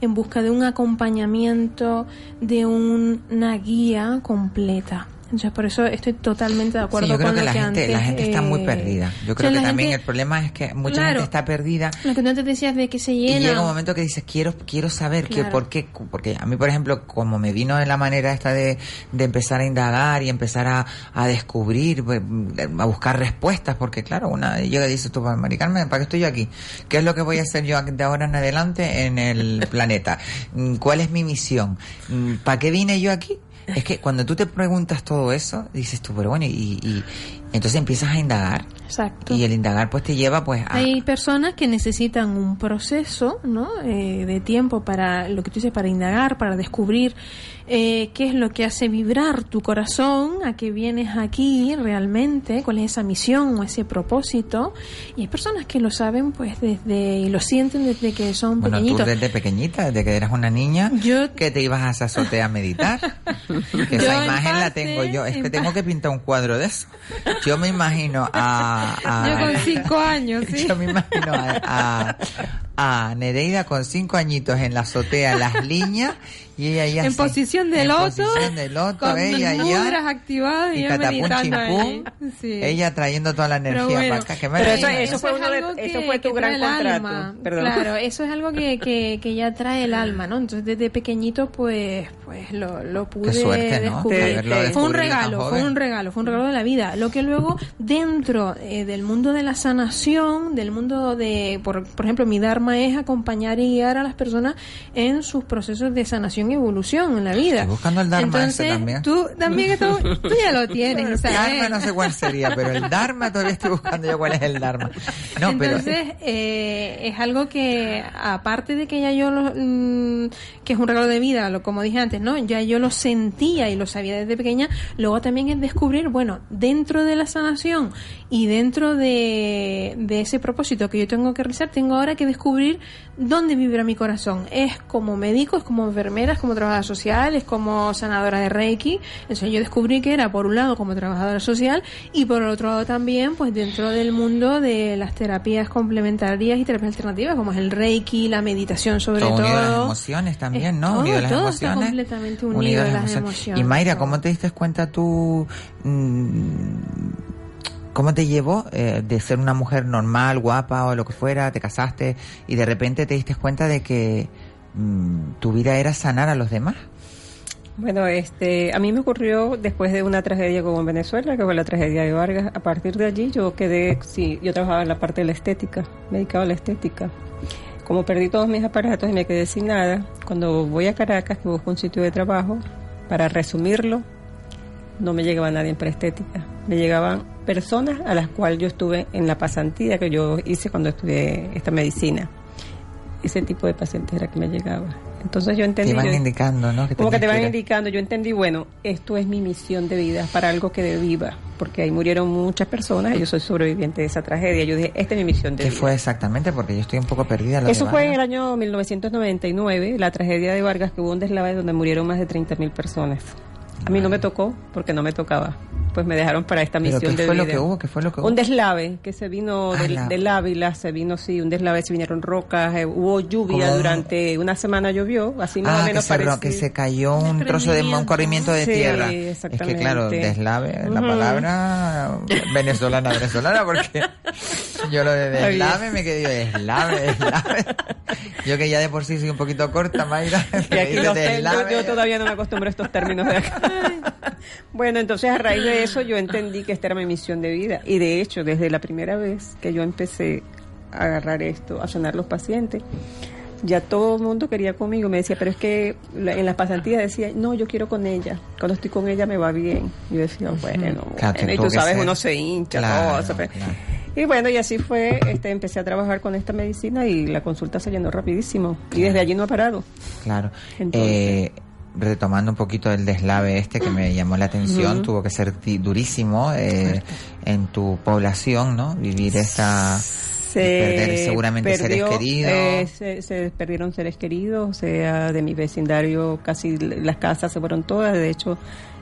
en busca de un acompañamiento, de un- una guía completa. Entonces, por eso estoy totalmente de acuerdo Sí, yo creo con que lo la que gente, antes, la gente está muy eh, perdida. Yo o creo sea, que también gente- el problema es que mucha Claro. gente está perdida Lo que tú antes decías de que se y llena. llega un momento que dices, quiero quiero saber que Claro. por qué, porque a mí, por ejemplo, como me vino de la manera esta de, de empezar a indagar y empezar a, a descubrir, pues, a buscar respuestas, porque claro, una llega y dice, tú, Mari Carmen, ¿para qué estoy yo aquí? ¿Qué es lo que voy a hacer yo de ahora en adelante en el [laughs] planeta? ¿Cuál es mi misión? ¿Para qué vine yo aquí? Es que cuando tú te preguntas todo eso, dices tú, pero bueno, y, y entonces empiezas a indagar. Exacto. Y el indagar pues te lleva pues a... Hay personas que necesitan un proceso ¿no? Eh, de tiempo para lo que tú dices, para indagar, para descubrir eh, qué es lo que hace vibrar tu corazón, a qué vienes aquí realmente, cuál es esa misión o ese propósito. Y hay personas que lo saben pues desde y lo sienten desde que son Bueno, tú pequeñitos. desde pequeñita, desde que eras una niña, Yo- que te ibas a esa azotea a meditar. [laughs] que esa en imagen la tengo yo. Es que en tengo que pintar un cuadro de eso. Yo me imagino a... a- Yo con cinco años, [laughs] sí. Yo me imagino a, a, Nereida con cinco añitos en la azotea, las líneas, y ella ya en así, posición de en loto, posición de loto, con ella ya, activadas y, y catapum meditando ahí. chimpum, Sí. ella trayendo toda la energía bueno, para acá. Que Pero eso- eso fue es uno de- eso fue tu que gran contrato. alma. Perdón. Claro, eso es algo que, que, que ya trae el alma, ¿no? Entonces desde pequeñito pues pues lo, lo pude suerte, ¿no? descubrir. Fue un regalo, fue un regalo, fue un regalo de la vida. Lo que luego dentro eh, del mundo de la sanación, del mundo de, por, por ejemplo, mi es acompañar y guiar a las personas en sus procesos de sanación y evolución en la vida. Estoy buscando el dharma ese Entonces, también. Tú también, tú ya lo tienes, El ¿sabes? Dharma no sé cuál sería, pero el Dharma todavía estoy buscando yo cuál es el Dharma. No, Entonces, eh, es algo que, aparte de que ya yo, lo, mm, que es un regalo de vida, lo, como dije antes, ¿no? Ya yo lo sentía y lo sabía desde pequeña, luego también es descubrir, bueno, dentro de la sanación y dentro de, de ese propósito que yo tengo que realizar, tengo ahora que descubrir dónde vibra mi corazón. Es como médico, es como enfermera, es como trabajadora social, es como sanadora de Reiki. Entonces yo descubrí que era, por un lado, como trabajadora social y por el otro lado también, pues dentro del mundo de las terapias complementarias y terapias alternativas, como es el Reiki, la meditación sobre todo todo. unido a las emociones también, Es ¿no? todo, unido a las todo está completamente unido a las emociones. Y Mayra. ¿cómo te diste cuenta tú? mm, ¿Cómo te llevó eh, de ser una mujer normal, guapa o lo que fuera, te casaste y de repente te diste cuenta de que mm, tu vida era sanar a los demás? Bueno, este, a mí me ocurrió después de una tragedia como en Venezuela, que fue la tragedia de Vargas. A partir de allí yo quedé, sí, yo trabajaba en la parte de la estética, me dedicaba a la estética. Como perdí todos mis aparatos y me quedé sin nada, cuando voy a Caracas, que busco un sitio de trabajo, para resumirlo, no me llegaba nadie para estética. Me llegaban personas a las cuales yo estuve en la pasantía que yo hice cuando estudié esta medicina. Ese tipo de pacientes era que me llegaba. Entonces yo Te entendí... iban yo- indicando, ¿no? como que te van indicando, yo entendí, bueno, esto es mi misión de vida, para algo que de viva, porque ahí murieron muchas personas y yo soy sobreviviente de esa tragedia. Yo dije, esta es mi misión de ¿Qué vida. fue exactamente? Porque yo estoy un poco perdida. lo Eso fue en el año 1999, la tragedia de Vargas, que hubo un deslave donde murieron más de 30.000 personas. A mí no me tocó porque no me tocaba. Pues me dejaron para esta ¿Pero misión qué de fue lo vida. que hubo? ¿Qué fue lo que hubo? Un deslave que se vino Ah, del, la- del Ávila, se vino, sí, un deslave, se vinieron rocas, eh, hubo lluvia durante una semana llovió, así más o Ah, que menos se, ro- parecido. que se cayó un trozo de un corrimiento de Sí, tierra. Es que claro, exactamente. deslave, la palabra venezolana, venezolana, porque yo lo de deslave me quedé deslave, deslave. Yo que ya de por sí soy un poquito corta, Mayra. [laughs] Y me aquí los yo, deslave. yo todavía no me acostumbro a estos términos de acá. [laughs] bueno, entonces a raíz de eso yo entendí que esta era mi misión de vida. Y de hecho, desde la primera vez que yo empecé a agarrar esto, a sanar los pacientes, ya todo el mundo quería conmigo. Me decía, pero es que en las pasantías decía, no, yo quiero con ella. Cuando estoy con ella me va bien. Y yo decía, bueno, Claro, bueno. Y tú sabes, ser- uno se hincha, Claro, todo. eso, pero- claro. Y bueno, y así fue, este, empecé a trabajar con esta medicina y la consulta se llenó rapidísimo. Y desde allí no ha parado. Claro. Entonces- Eh, retomando un poquito el deslave este que me llamó la atención, tuvo que ser durísimo eh, en tu población, ¿no? Vivir esa... se perder seguramente perdió, seres queridos. eh, se, se perdieron seres queridos, o sea, de mi vecindario casi las casas se fueron todas, de hecho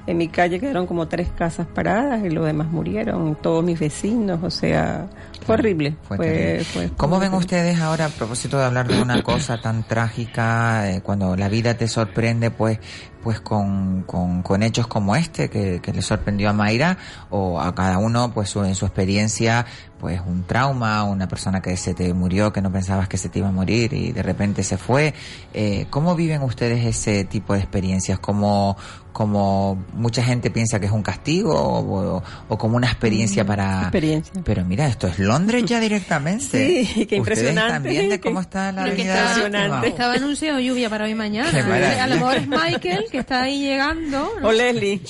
en mi calle quedaron como tres casas paradas y los demás murieron, todos mis vecinos, o sea, fue horrible. Fue Fue, terrible. fue- ¿Cómo ven ustedes ahora, a propósito de hablar de una cosa tan trágica, eh, cuando la vida te sorprende, pues, pues con, con, con hechos como este que, que le sorprendió a Mayra, o a cada uno, pues su- en su experiencia, pues un trauma, una persona que se te murió, que no pensabas que se te iba a morir y de repente se fue. Eh, ¿Cómo viven ustedes ese tipo de experiencias? ¿Como, como mucha gente piensa que es un castigo o, o como una experiencia para... Mm, experiencia. Pero mira, esto es Londres ya directamente. Sí, qué impresionante. Ustedes también de cómo está la que vida. estaba, estaba anunciado lluvia para hoy mañana. A lo mejor es Michael que está ahí llegando. O Leslie.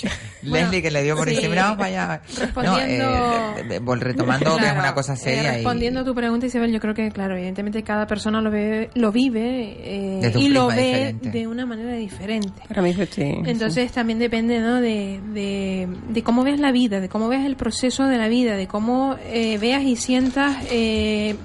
Leslie que le dio por sí. encima, "Mira, vamos para allá. Respondiendo- No, eh, retomando que es Claro, una cosa eh, seria. y- respondiendo a tu pregunta, Isabel, yo creo que, claro, evidentemente cada persona lo, ve, lo vive eh, y lo ve diferente. de una manera diferente. Para mí sí. Entonces también depende ¿no? de, de, de cómo veas la vida, de cómo veas el proceso de la vida, de cómo eh, veas y sientas eh,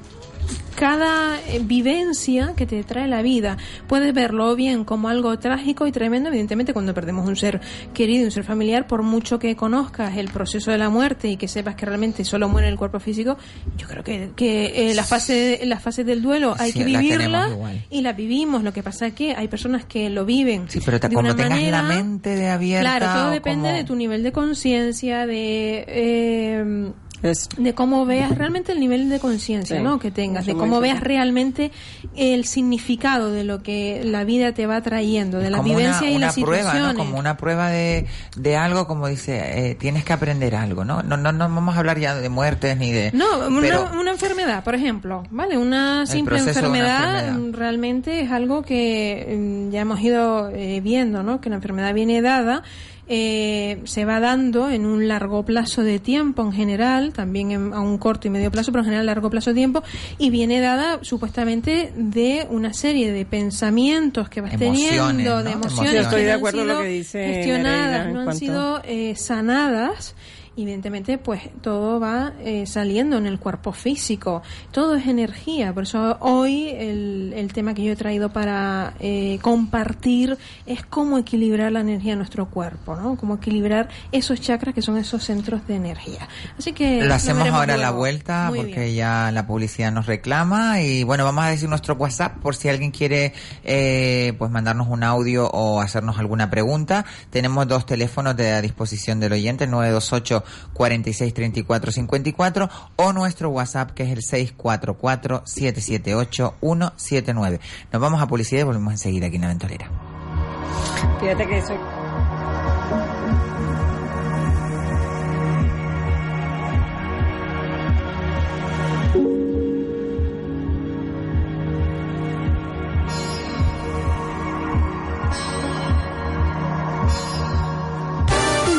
cada eh, vivencia que te trae la vida. Puedes verlo bien como algo trágico y tremendo, evidentemente cuando perdemos un ser querido, un ser familiar, por mucho que conozcas el proceso de la muerte y que sepas que realmente solo muere el cuerpo físico, yo creo que, que eh, la fase la fase del duelo hay Sí, que la tenemos vivirla igual. y la vivimos. Lo que pasa es que hay personas que lo viven Sí, pero te- de como una tengas manera, la mente de abierta. Claro, todo depende como- de tu nivel de conciencia, de eh, Es- de cómo veas realmente el nivel de conciencia, Sí, ¿no? Que tengas, de cómo veas realmente el significado de lo que la vida te va trayendo, de Es la vivencia una, y una las prueba, situaciones. ¿no? Como una prueba de, de algo, como dice, eh, tienes que aprender algo, ¿no? No, no, no vamos a hablar ya de muertes ni de... No, una, pero- una enfermedad, por ejemplo, ¿vale? Una simple una enfermedad, realmente es algo que mm, ya hemos ido eh, viendo, ¿no? Que la enfermedad viene dada, eh, se va dando en un largo plazo de tiempo en general, también en- a un corto y medio plazo, pero en general largo plazo de tiempo, y viene dada supuestamente de una serie de pensamientos que vas Emociones, teniendo, ¿no? de Emociones. emociones Yo estoy que de no han acuerdo lo que dice gestionadas, no han cuanto- sido eh, sanadas evidentemente pues todo va eh, saliendo en el cuerpo físico todo es energía por eso hoy el, el tema que yo he traído para eh, compartir es cómo equilibrar la energía de nuestro cuerpo ¿no? cómo equilibrar esos chakras que son esos centros de energía así que Lo hacemos ahora a la vuelta Muy porque bien. ya la publicidad nos reclama y bueno, vamos a decir nuestro WhatsApp por si alguien quiere eh, pues mandarnos un audio o hacernos alguna pregunta. Tenemos dos teléfonos de a disposición del oyente, el 928 46 34 54 o nuestro WhatsApp que es el 644 778 179. Nos vamos a publicidad y volvemos enseguida aquí en la ventolera. Fíjate que eso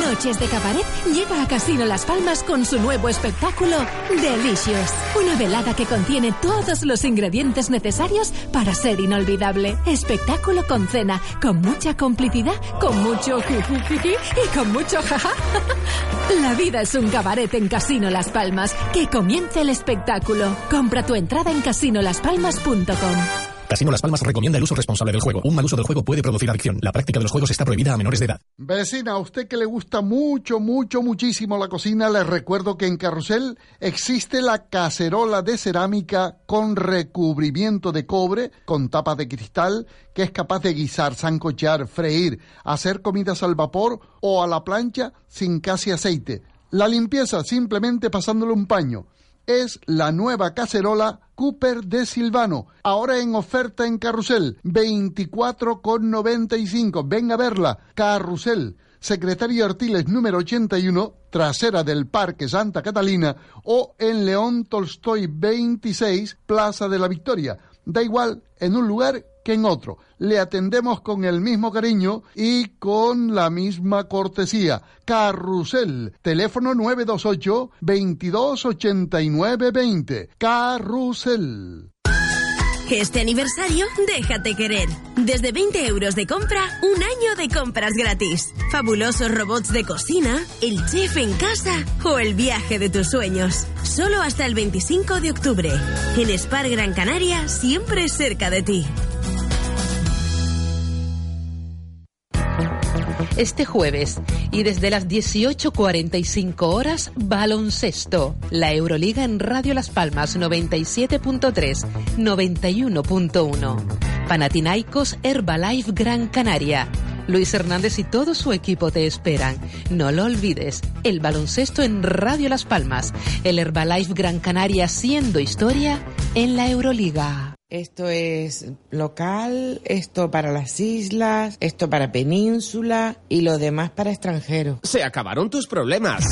Noches de Cabaret llega a Casino Las Palmas con su nuevo espectáculo Delicious. Una velada que contiene todos los ingredientes necesarios para ser inolvidable. Espectáculo con cena, con mucha complicidad, con mucho jijijiji y con mucho jaja. [laughs] La vida es un cabaret en Casino Las Palmas. Que comience el espectáculo. Compra tu entrada en casinolaspalmas.com. Casino Las Palmas recomienda el uso responsable del juego. Un mal uso del juego puede producir adicción. La práctica de los juegos está prohibida a menores de edad. Vecina, a usted que le gusta mucho, mucho, muchísimo la cocina, le recuerdo que en Carrusel existe la cacerola de cerámica con recubrimiento de cobre, con tapa de cristal, que es capaz de guisar, sancochar, freír, hacer comidas al vapor o a la plancha sin casi aceite. La limpieza simplemente pasándole un paño es la nueva cacerola Cooper de Silvano, ahora en oferta en Carrusel, 24,95. Venga a verla, Carrusel. Secretario Artiles número 81, trasera del Parque Santa Catalina, o en León Tolstoy 26, Plaza de la Victoria. Da igual, en un lugar que en otro. Le atendemos con el mismo cariño y con la misma cortesía. Carrusel, teléfono 928 228920. Carrusel. Este aniversario, déjate querer. Desde 20 euros de compra, un año de compras gratis. Fabulosos robots de cocina, el chef en casa o el viaje de tus sueños. Solo hasta el 25 de octubre. En Spar Gran Canaria, siempre cerca de ti. Este jueves y desde las 18.45 horas, baloncesto. La Euroliga en Radio Las Palmas 97.3, 91.1. Panathinaikos Herbalife Gran Canaria. Luis Hernández y todo su equipo te esperan. No lo olvides, el baloncesto en Radio Las Palmas. El Herbalife Gran Canaria siendo historia en la Euroliga. Esto es local, esto para las islas, esto para península y lo demás para extranjeros. Se acabaron tus problemas.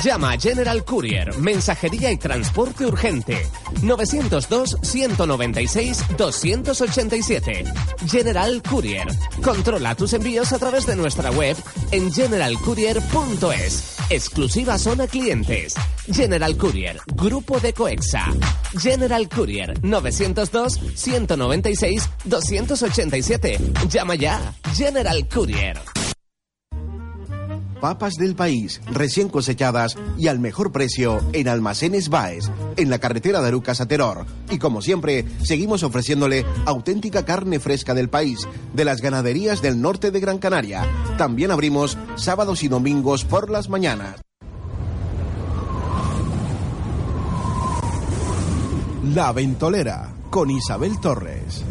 Llama a General Courier, mensajería y transporte urgente. 902-196-287. General Courier. Controla tus envíos a través de nuestra web en generalcourier.es. Exclusiva zona clientes. General Courier, Grupo de Coexa. General Courier, 902-196-287. Llama ya. General Courier. Papas del país, recién cosechadas y al mejor precio en Almacenes Baes, en la carretera de Arucas a Teror. Y como siempre, seguimos ofreciéndole auténtica carne fresca del país, de las ganaderías del norte de Gran Canaria. También abrimos sábados y domingos por las mañanas. La Ventolera, con Isabel Torres.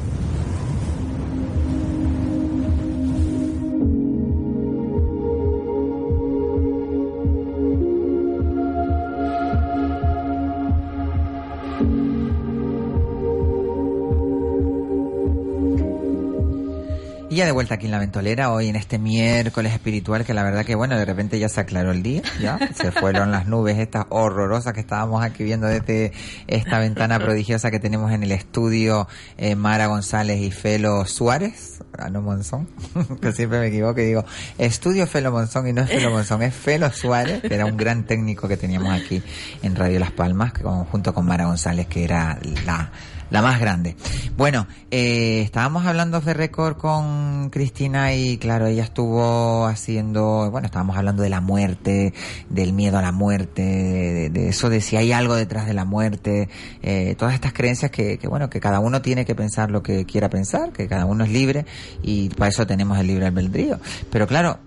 Ya de vuelta aquí en la ventolera, hoy en este miércoles espiritual, que la verdad que bueno, de repente ya se aclaró el día, ya [laughs] se fueron las nubes estas horrorosas que estábamos aquí viendo desde esta ventana [laughs] prodigiosa que tenemos en el estudio eh, Mara González y Felo Suárez, ah, no Monzón, [laughs] que siempre me equivoco y digo, estudio Felo Monzón y no es Felo Monzón, es Felo Suárez, que era un gran técnico que teníamos aquí en Radio Las Palmas, que, con- junto con Mara González, que era la la más grande. Bueno, eh, estábamos hablando de récord con Cristina y claro, ella estuvo haciendo, bueno, estábamos hablando de la muerte, del miedo a la muerte, de, de eso de si hay algo detrás de la muerte, eh, todas estas creencias que, que, bueno, que cada uno tiene que pensar lo que quiera pensar, que cada uno es libre y para eso tenemos el libre albedrío. Pero claro,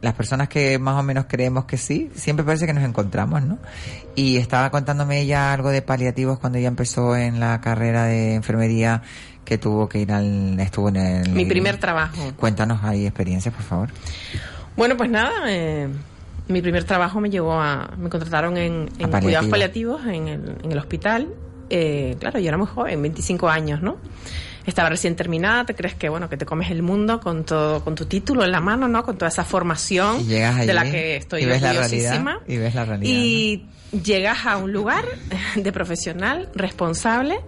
las personas que más o menos creemos que sí, siempre parece que nos encontramos, ¿no? Y estaba contándome ella algo de paliativos cuando ella empezó en la carrera de enfermería, que tuvo que ir al, estuvo en el... Mi primer trabajo. Cuéntanos ahí experiencias, por favor. Bueno, pues nada, eh, mi primer trabajo me llevó a... Me contrataron en, en cuidados paliativos en el, en el hospital. Eh, claro, yo era muy joven, 25 años, ¿no? Estaba recién terminada, te crees que, bueno, que te comes el mundo con todo, con tu título en la mano, ¿no? Con toda esa formación allí de la que estoy y ves la realidad. Y ves la realidad. Y llegas a un lugar [laughs] de profesional, responsable,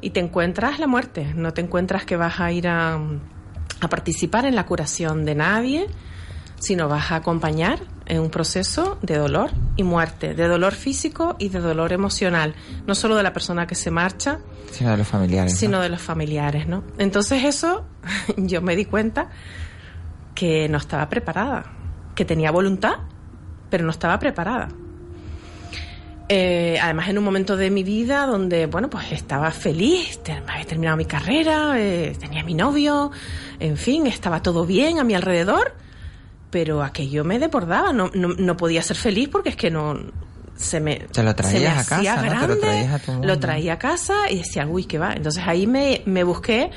y te encuentras la muerte. No te encuentras que vas a ir a, a participar en la curación de nadie, sino vas a acompañar en un proceso de dolor y muerte, de dolor físico y de dolor emocional, no solo de la persona que se marcha, Sino de los familiares. ¿no? sino de los familiares, ¿no? Entonces eso [laughs] yo me di cuenta que no estaba preparada, que tenía voluntad, pero no estaba preparada. Eh, además, en un momento de mi vida donde, bueno, pues estaba feliz, había terminado mi carrera, eh, tenía mi novio, en fin, estaba todo bien a mi alrededor, pero aquello me desbordaba, no, no, no podía ser feliz porque es que no se me, Te lo se me traías a hacía casa, ¿no? Te lo grande, traías a tu mundo. lo traía a casa y decía, uy, qué va. Entonces ahí me, me busqué,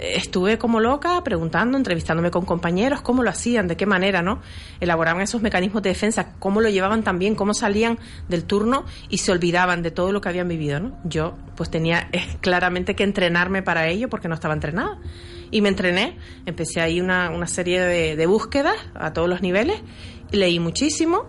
estuve como loca preguntando, entrevistándome con compañeros, cómo lo hacían, de qué manera, ¿no? Elaboraban esos mecanismos de defensa, cómo lo llevaban también, cómo salían del turno y se olvidaban de todo lo que habían vivido, ¿no? Yo pues tenía eh, claramente que entrenarme para ello porque no estaba entrenada. Y me entrené, empecé ahí una, una serie de, de búsquedas a todos los niveles, leí muchísimo,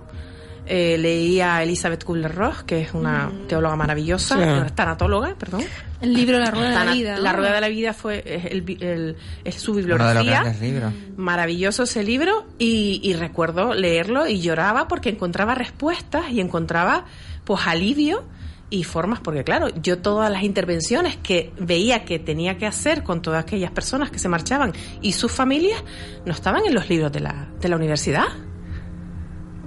eh, leí a Elizabeth Kubler-Ross, que es una teóloga maravillosa, Sí. tanatóloga, perdón. El libro La Rueda de la Vida. ¿no? La Rueda de la Vida fue es, el es su bibliografía. Maravilloso ese libro y, y recuerdo leerlo y lloraba porque encontraba respuestas y encontraba pues alivio y formas, porque claro, yo todas las intervenciones que veía que tenía que hacer con todas aquellas personas que se marchaban y sus familias no estaban en los libros de la, de la universidad.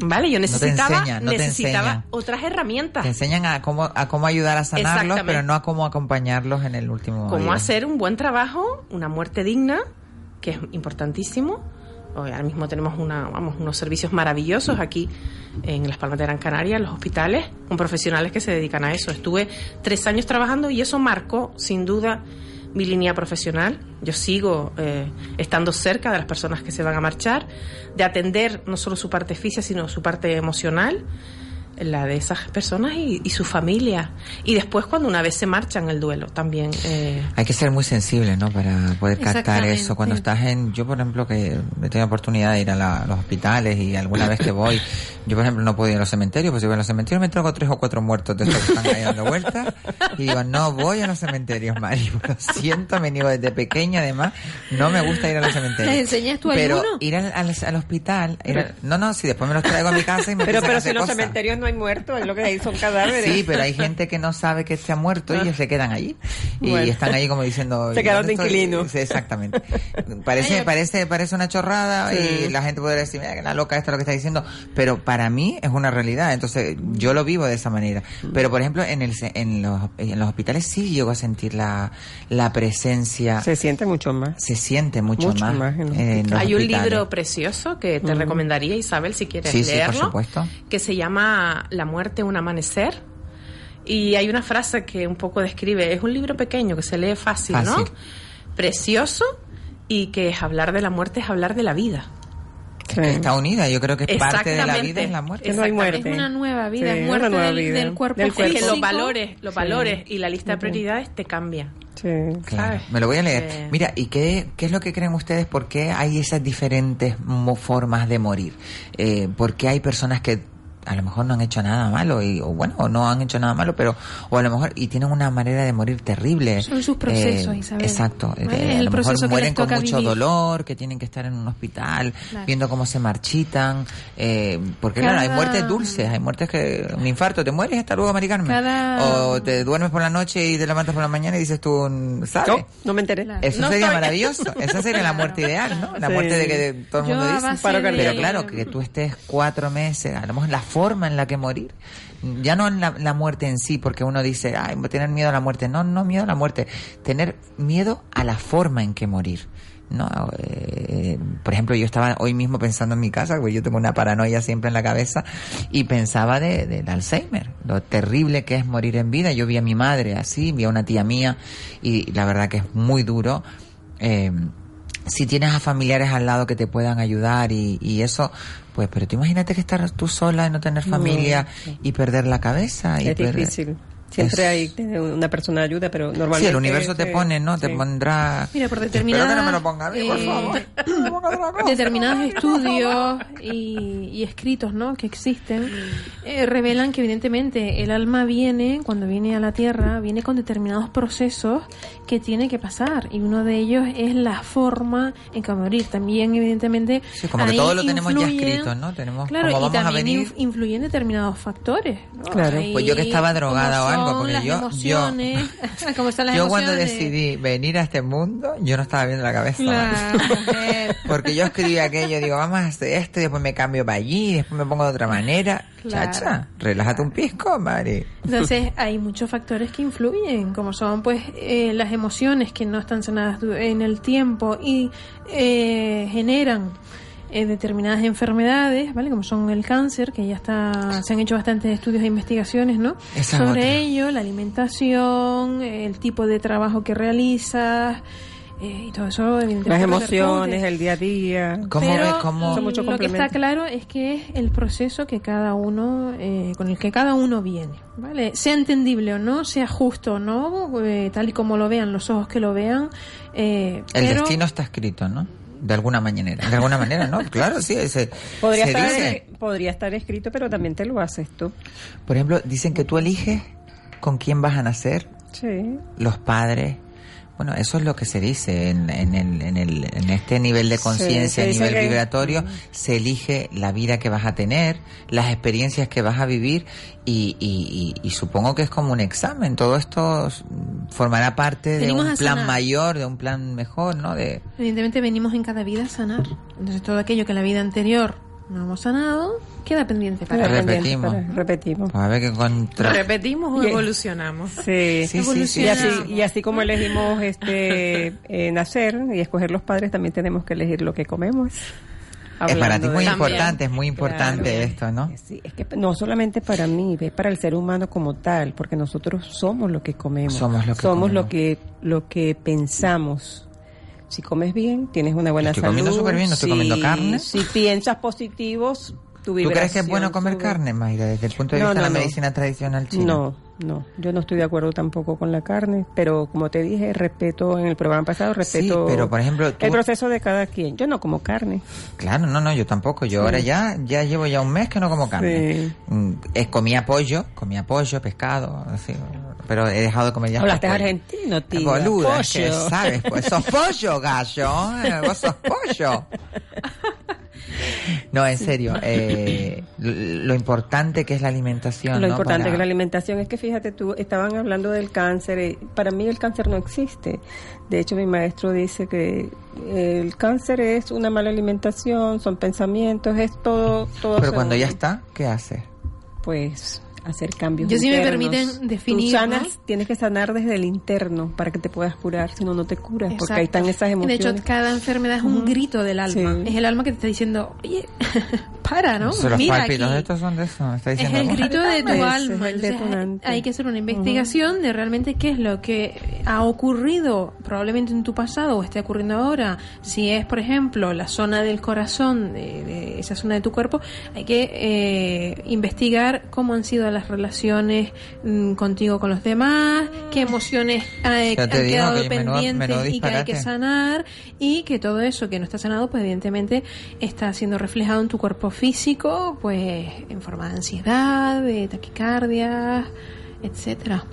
Vale, yo necesitaba, no te necesitaba otras herramientas. Te enseñan a cómo, a cómo ayudar a sanarlos, pero no a cómo acompañarlos en el último cómo día. hacer un buen trabajo, una muerte digna, que es importantísimo. Hoy ahora mismo tenemos una, vamos, unos servicios maravillosos aquí en Las Palmas de Gran Canaria, en los hospitales, con profesionales que se dedican a eso. Estuve tres años trabajando y eso marcó, sin duda, mi línea profesional. Yo sigo eh, estando cerca de las personas que se van a marchar, de atender no solo su parte física, sino su parte emocional, la de esas personas y, y su familia. Y después, cuando una vez se marchan, el duelo también. eh, Hay que ser muy sensible, ¿no? Para poder captar eso. Cuando estás en, yo por ejemplo que he tenido oportunidad de ir a, la- los hospitales y alguna vez que voy, [laughs] yo por ejemplo no puedo ir a los cementerios, pues si voy a los cementerios me traigo tres o cuatro muertos de estos que están ahí dando [laughs] vueltas y digo, no voy a los cementerios, Mari, [laughs] lo siento, me niego desde pequeña además, no me gusta ir a los cementerios. ¿Les enseñas tú Pero alguno? ir al, al- al hospital, ir al- no, no, si después me los traigo a mi casa y me Pero, a hacer si los cementerios no hay muertos, es lo que hay son cadáveres. Sí, pero hay gente que no sabe que se ha muerto y ellos se quedan allí. Y Bueno. están ahí como diciendo... Se quedaron de inquilino. Sí, exactamente. Parece, parece, parece una chorrada Sí. y la gente puede decir, mira, que la loca esta lo que está diciendo. Pero para mí es una realidad. Entonces yo lo vivo de esa manera. Pero por ejemplo, en, el, en, los, en los hospitales sí llego a sentir la, la presencia. Se siente mucho más. Se siente mucho, Mucho más. más en los en los Hay un libro precioso que te Mm. recomendaría, Isabel, si quieres Sí, sí, por leerlo, supuesto. que se llama La muerte, un amanecer. Y hay una frase que un poco describe, es un libro pequeño que se lee fácil, ¿no? Precioso y que es hablar de la muerte, es hablar de la vida. Que está unida. Yo creo que parte de la vida es la muerte. Exactamente. Es una nueva vida, Sí, es una muerte nueva del, vida. del cuerpo Del Es que físico. los valores, los Sí. valores y la lista de prioridades te cambian. Sí. Claro, me lo voy a leer. Mira, ¿y qué, qué es lo que creen ustedes? ¿Por qué hay esas diferentes mo- formas de morir? Eh, ¿Por qué hay personas que a lo mejor no han hecho nada malo y o bueno o no han hecho nada malo pero o a lo mejor y tienen una manera de morir terrible Son sus procesos, Isabel. exacto ¿Vale? Eh, a el lo mejor mueren con mucho vivir. dolor que tienen que estar en un hospital Claro. viendo cómo se marchitan eh, porque claro hay Cada- muertes dulces hay muertes que un infarto te mueres hasta luego Mari Carmen Cada- o te duermes por la noche y te levantas por la mañana y dices tú ¿sabes? No, no me enteré. Eso No sería estoy- maravilloso. Esa sería la muerte ideal, ¿no? La Sí. muerte de que todo el Yo mundo a dice. de-. Pero claro, que tú estés cuatro meses, a lo mejor la forma en la que morir, ya no en la, muerte en sí, porque uno dice, ay, tener miedo a la muerte. No, no miedo a la muerte, tener miedo a la forma en que morir. No, Eh, por ejemplo, yo estaba hoy mismo pensando en mi casa, porque yo tengo una paranoia siempre en la cabeza, y pensaba de, del Alzheimer, lo terrible que es morir en vida. Yo vi a mi madre así, vi a una tía mía, y la verdad que es muy duro. Eh, si tienes a familiares al lado que te puedan ayudar y eso, pues, pero tú imagínate que estar tú sola y no tener No, familia sí. y perder la cabeza. Y Es perder- difícil. Siempre Es- hay una persona de ayuda, pero normalmente... Sí, el universo te sí, pone, ¿no? Te sí. pondrá... Mira, por Espero determinadas, que [laughs] no me lo ponga a mí, por eh, favor. No determinados estudios y, y escritos ¿no? que existen eh, revelan que evidentemente el alma viene, cuando viene a la Tierra, viene con determinados procesos que tiene que pasar y uno de ellos es la forma en que va a morir. También evidentemente... Sí, como que todo lo tenemos ya influyen- escrito, ¿no? Tenemos Claro, cómo y vamos a también venir. inf- influyen determinados factores. ¿no? Claro. Ahí, Pues yo que estaba drogada o son- algo, porque las yo, yo, emociones, [laughs] cómo están las yo emociones. cuando decidí venir a este mundo, yo no estaba viendo la cabeza. Claro. [laughs] Porque yo escribí aquello, digo, vamos a hacer esto, y después me cambio para allí, y después me pongo de otra manera. Claro. Chacha, relájate un pisco, Mari. Entonces hay muchos factores que influyen, como son pues eh, las emociones que no están sanadas en el tiempo y eh, generan eh, determinadas enfermedades, ¿vale? Como son el cáncer, que ya está, se han hecho bastantes estudios e investigaciones, ¿no? Esa Sobre otra. ello, la alimentación, el tipo de trabajo que realizas. eh, y todo eso evidentemente Las emociones, el día a día. Pero Son muchos lo que está claro es que es el proceso que cada uno, eh, con el que cada uno viene, ¿vale? Sea entendible o no, sea justo o no, eh, tal y como lo vean los ojos que lo vean, eh, El pero destino está escrito, ¿no? De alguna manera. De alguna manera, ¿no? Claro, sí. Se, Podría se estar, dice. podría estar escrito, pero también te lo haces tú. Por ejemplo, dicen que tú eliges con quién vas a nacer, Sí. los padres. Bueno, eso es lo que se dice en, en, el, en, el, en este nivel de conciencia, a nivel que- vibratorio, se elige la vida que vas a tener, las experiencias que vas a vivir y, y, y- y supongo que es como un examen. Todo esto mm, formará parte de un plan mayor, de un plan mejor, ¿no? De, evidentemente venimos en cada vida a sanar. Entonces todo aquello que en la vida anterior no hemos sanado, queda pendiente para Repetimos. pendiente para- repetimos. a ver qué contra... ¿Repetimos o Y- evolucionamos? [laughs] Sí, Sí, sí, sí, y, así, sí. y así como [laughs] elegimos este eh, nacer y escoger los padres, también tenemos que elegir lo que comemos. Es para ti muy de- importante, es muy importante Claro. esto, ¿no? Sí, es que no solamente para mí, es para el ser humano como tal, porque nosotros somos lo que comemos. Somos lo que Somos comemos. lo que lo que pensamos. Si comes bien, tienes una buena Estoy salud. comiendo súper bien, no estoy Si- comiendo carne. Si piensas positivos, tu ¿Tú crees que es bueno comer sube. carne, Mayra, desde el punto de No, vista de no, la no. medicina tradicional china? No, no, yo no estoy de acuerdo tampoco con la carne, pero como te dije, respeto en el programa pasado, respeto pero, por ejemplo, tú- el proceso de cada quien. Yo no como carne. Claro, no, no, yo tampoco. Yo Sí. ahora ya ya llevo ya un mes que no como carne. Sí. Mm, eh, comía pollo, comía pollo, pescado, así, pero he dejado de comer ya. Hablaste pollo. argentino, tío. Boluda, es que Pollo. sabes, pues sos pollo, gallo, eh, vos sos pollo. No, en serio, eh, lo importante que es la alimentación. Lo ¿no? importante Para- que la alimentación es que fíjate tú, estaban hablando del cáncer. eh, Para mí el cáncer no existe. De hecho, mi maestro dice que el cáncer es una mala alimentación, son pensamientos, es todo. todo Pero cuando ya está, ¿qué hace? Pues hacer cambios. Yo, si me internos. permiten definir, Tú sanas, ¿no? tienes que sanar desde el interno para que te puedas curar, si no, no te curas, porque ahí están esas emociones. De hecho, cada enfermedad es un grito del alma. Sí. Es el alma que te está diciendo, oye, [laughs] para, ¿no? Los Mira aquí. estos son de eso, está Es diciendo. el ¿no? grito de tu Ese es alma. el Entonces, hay que hacer una investigación de realmente qué es lo que ha ocurrido probablemente en tu pasado o esté ocurriendo ahora. Si es, por ejemplo, la zona del corazón, de, de esa zona de tu cuerpo, hay que eh, investigar cómo han sido las relaciones mm, contigo con los demás, qué emociones eh, Ya han quedado que pendientes menudo y que hay que sanar y que todo eso que no está sanado, pues evidentemente está siendo reflejado en tu cuerpo físico, pues en forma de ansiedad, de taquicardia, etcétera.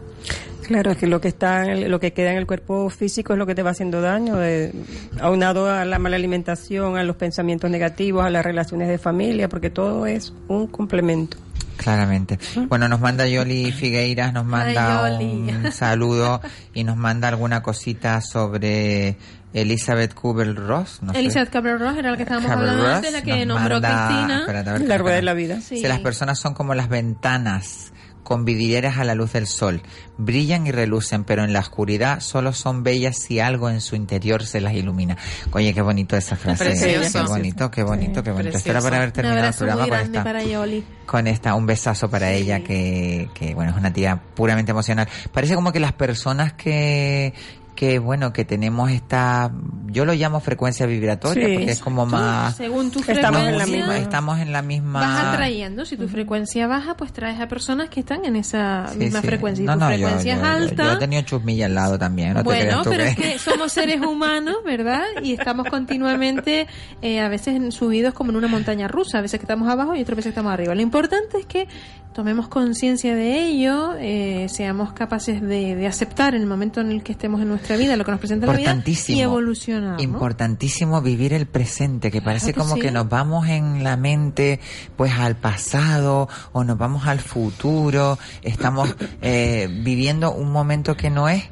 Claro, es que lo que está, en el- lo que queda en el cuerpo físico es lo que te va haciendo daño, de- aunado a la mala alimentación, a los pensamientos negativos, a las relaciones de familia, porque todo es un complemento. Claramente. Bueno, nos manda Yoli Figueiras, nos manda Ay, un [laughs] saludo y nos manda alguna cosita sobre Elizabeth Kubler-Ross. No sé. Elizabeth Cabral-Ross era la que estábamos hablando Ross antes, la que nos nombró manda- Cristina. espérate, a ver, La rueda de la vida. Sí. Si las personas son como las ventanas con vidrieras a la luz del sol, brillan y relucen, pero en la oscuridad solo son bellas si algo en su interior se las ilumina. Oye, qué bonito esa frase. Precioso. Qué bonito, qué bonito, qué bonito. Esto era para haber terminado el programa con esta para Yoli. con esta, un besazo para ella que, que, bueno, es una tía puramente emocional. Parece como que las personas que, que bueno, que tenemos esta, yo lo llamo frecuencia vibratoria, Sí. porque es como Tú, más, según tu Estamos en la misma- estamos en la misma... vas atrayendo. Si tu frecuencia baja, pues traes a personas que están en esa Sí, misma sí. frecuencia. Y No, tu no, yo- frecuencia yo, es yo- alta. Yo, he tenido chusmilla al lado también, no te bueno, creas tú pero que- es que somos seres [laughs] humanos, ¿verdad? Y estamos continuamente, eh, a veces subidos como en una montaña rusa, a veces que estamos abajo y otras veces que estamos arriba. Lo importante es que tomemos conciencia de ello, eh, seamos capaces de, de aceptar en el momento en el que estemos en nuestra nuestra vida, lo que nos presenta la vida y evolucionar. ¿no? Importantísimo vivir el presente, que parece que como sí. que nos vamos en la mente pues al pasado o nos vamos al futuro, estamos eh, viviendo un momento que no es,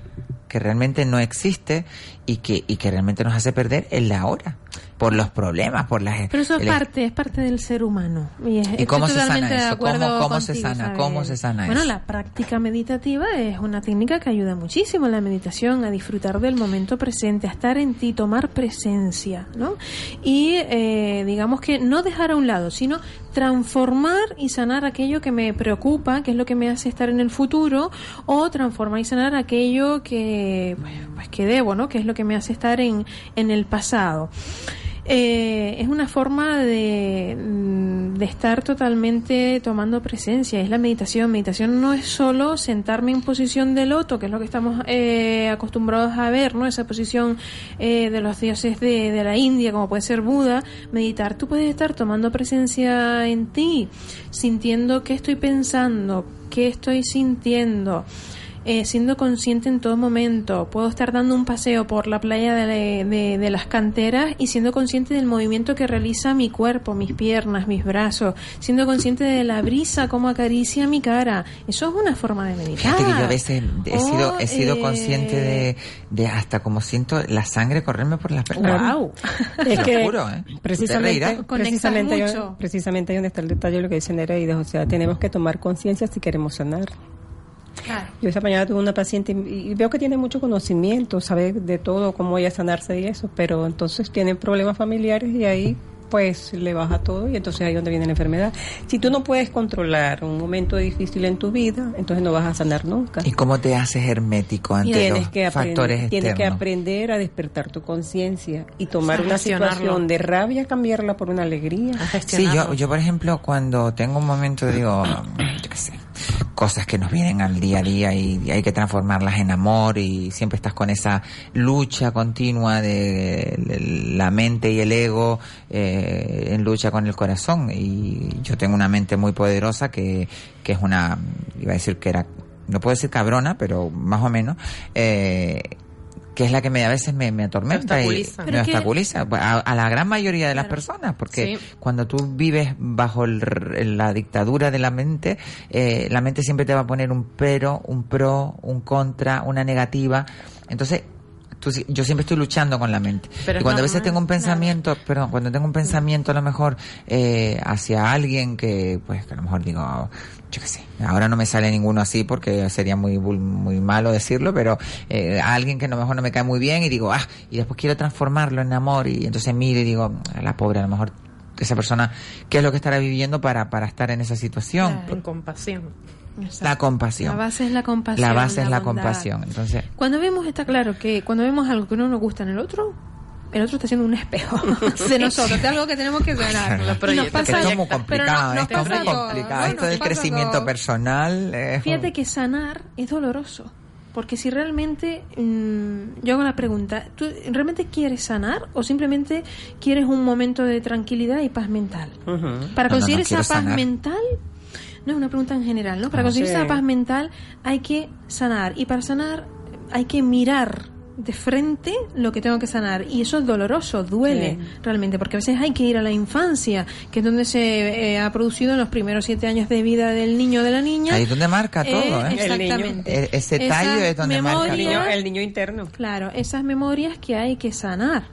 que realmente no existe y que, y que realmente nos hace perder el ahora por los problemas, por las... Pero eso es el- parte, es parte del ser humano. Y, es- ¿Y cómo se sana eso? ¿Cómo- cómo se sana? ¿Cómo se sana Bueno, eso? la práctica meditativa es una técnica que ayuda muchísimo en la meditación a disfrutar del momento presente, a estar en ti, tomar presencia, ¿no? Y eh, digamos que no dejar a un lado, sino transformar y sanar aquello que me preocupa, que es lo que me hace estar en el futuro, o transformar y sanar aquello que, pues, que debo, ¿no? Que es lo que me hace estar en, en el pasado. Eh, es una forma de, mm, de estar totalmente tomando presencia, es la meditación. Meditación no es solo sentarme en posición de loto, que es lo que estamos eh, acostumbrados a ver, ¿no? Esa posición eh, de los dioses de, de la India, como puede ser Buda. Meditar, tú puedes estar tomando presencia en ti, sintiendo qué estoy pensando, qué estoy sintiendo eh, siendo consciente en todo momento. Puedo estar dando un paseo por la playa de, de- de las canteras y siendo consciente del movimiento que realiza mi cuerpo, mis piernas, mis brazos, siendo consciente de la brisa, cómo acaricia mi cara. Eso es una forma de meditar. Fíjate que yo a veces he O, sido, he sido eh, consciente de, de hasta como siento la sangre correrme por las piernas. [laughs] Te Es que juro, ¿eh? precisamente, precisamente, precisamente ahí donde está el detalle de lo que dice Nereida, o sea, tenemos que tomar conciencia si queremos sanar. Yo esa mañana tuve una paciente y veo que tiene mucho conocimiento, sabe de todo, cómo ella sanarse y eso, pero entonces tiene problemas familiares y ahí pues le baja todo y entonces ahí es donde viene la enfermedad. Si tú no puedes controlar un momento difícil en tu vida, entonces no vas a sanar nunca. ¿Y cómo te haces hermético ante Tienes los que, aprender, factores tienes que externos? aprender a despertar tu conciencia y tomar A una situación de rabia, cambiarla por una alegría. Sí, yo, yo por ejemplo cuando tengo un momento digo, yo qué sé, cosas que nos vienen al día a día y, hay que transformarlas en amor y siempre estás con esa lucha continua de, de la mente y el ego eh, en lucha con el corazón. Y yo tengo una mente muy poderosa que, que es una, iba a decir que era, no puedo decir cabrona, pero más o menos, eh, que es la que me, a veces me, me atormenta y obstaculiza. Me obstaculiza a, a la gran mayoría de las personas porque Sí. cuando tú vives bajo el la dictadura de la mente eh, la mente siempre te va a poner un pero un pro un contra una negativa entonces tú yo siempre estoy luchando con la mente Pero y cuando a veces tengo un pensamiento perdón cuando tengo un pensamiento a lo mejor eh, hacia alguien que pues que a lo mejor digo yo qué sé, ahora no me sale ninguno así porque sería muy muy malo decirlo, pero eh, a alguien que a lo mejor no me cae muy bien y digo, ah, y después quiero transformarlo en amor y entonces miro y digo, "Ah, la pobre, a lo mejor esa persona, ¿qué es lo que estará viviendo para, para estar en esa situación? En compasión. La compasión. La base es la compasión. La base es la bondad. compasión. Entonces, Cuando vemos, está claro que cuando vemos algo que no nos gusta en el otro, el otro está haciendo un espejo [laughs] de nosotros, de algo que tenemos que sanar. Nos pasa, esto es muy pero complicado, no- esto es muy complicado. ¿no? Esto del crecimiento todos. personal. es Fíjate que sanar es doloroso. Porque si realmente, mm, yo hago la pregunta, ¿tú realmente quieres sanar o simplemente quieres un momento de tranquilidad y paz mental? Para No, no, conseguir no, esa paz sanar. mental, no es una pregunta en general, ¿no? Para Ah, conseguir sí. esa paz mental hay que sanar y para sanar hay que mirar de frente lo que tengo que sanar y eso es doloroso, duele Sí. realmente porque a veces hay que ir a la infancia que es donde se eh, ha producido en los primeros siete años de vida del niño o de la niña Ahí es donde marca todo, ¿eh? exactamente E- ese tallo es donde marca El niño, memorias- el niño interno. Claro, esas memorias que hay que sanar.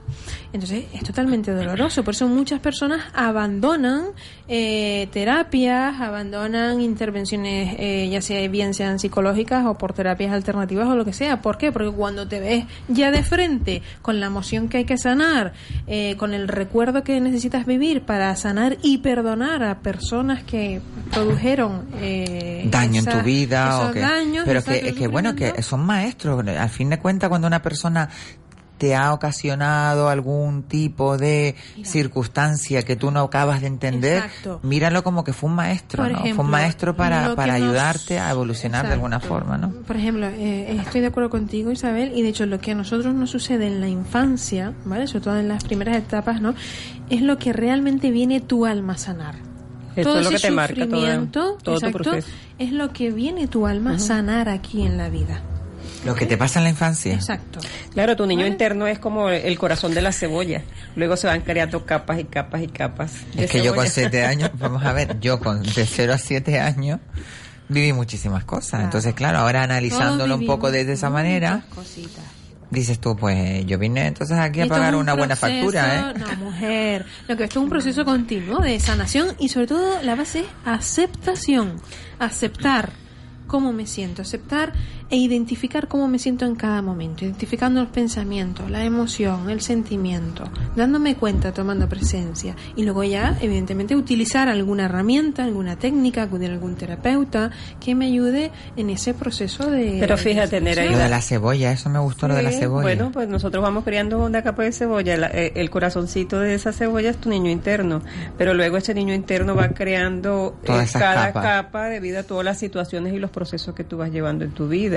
Entonces es totalmente doloroso. Por eso muchas personas abandonan eh, terapias, abandonan intervenciones, eh, ya sea bien sean psicológicas o por terapias alternativas o lo que sea. ¿Por qué? Porque cuando te ves ya de frente con la emoción que hay que sanar, eh, con el recuerdo que necesitas vivir para sanar y perdonar a personas que produjeron eh, daño esa- en tu vida esos o que daños, pero que, que bueno que son maestros al fin de cuentas cuando una persona te ha ocasionado algún tipo de circunstancia que tú no acabas de entender, Exacto. míralo como que fue un maestro, Por ¿no? fue un maestro para, para nos- ayudarte a evolucionar de alguna forma, ¿no? Por ejemplo, eh, estoy de acuerdo contigo, Isabel, y de hecho lo que a nosotros nos sucede en la infancia, ¿vale? Sobre todo en las primeras etapas, ¿no? Es lo que realmente viene tu alma a sanar. Eso todo es lo ese que te marca todo- sufrimiento, todo tu exacto, proceso. es lo que viene tu alma a sanar aquí en la vida. Lo que te pasa en la infancia. Exacto. Claro, tu niño interno es como el corazón de la cebolla. Luego se van creando capas y capas y capas. de Es que yo con siete [laughs] años, vamos a ver, yo con de 0 a 7 años viví muchísimas cosas. Entonces, claro, ahora analizándolo un poco vivimos de esa manera, Cositas. dices tú, pues yo vine entonces aquí a pagar un una buena factura, ¿eh? No, mujer. Lo que esto es un proceso continuo de sanación y sobre todo la base es aceptación. Aceptar cómo me siento, aceptar e identificar cómo me siento en cada momento, identificando los pensamientos, la emoción, el sentimiento, dándome cuenta, tomando presencia y luego ya, evidentemente, utilizar alguna herramienta, alguna técnica, acudir a algún terapeuta que me ayude en ese proceso de... Pero fíjate, Nereida. Lo de la cebolla, eso me gustó, lo de la cebolla. Bueno, pues nosotros vamos creando una capa de cebolla. La- eh, el corazoncito de esa cebolla es tu niño interno. Pero luego ese niño interno va creando eh, cada capas. capa debido a todas las situaciones y los procesos que tú vas llevando en tu vida.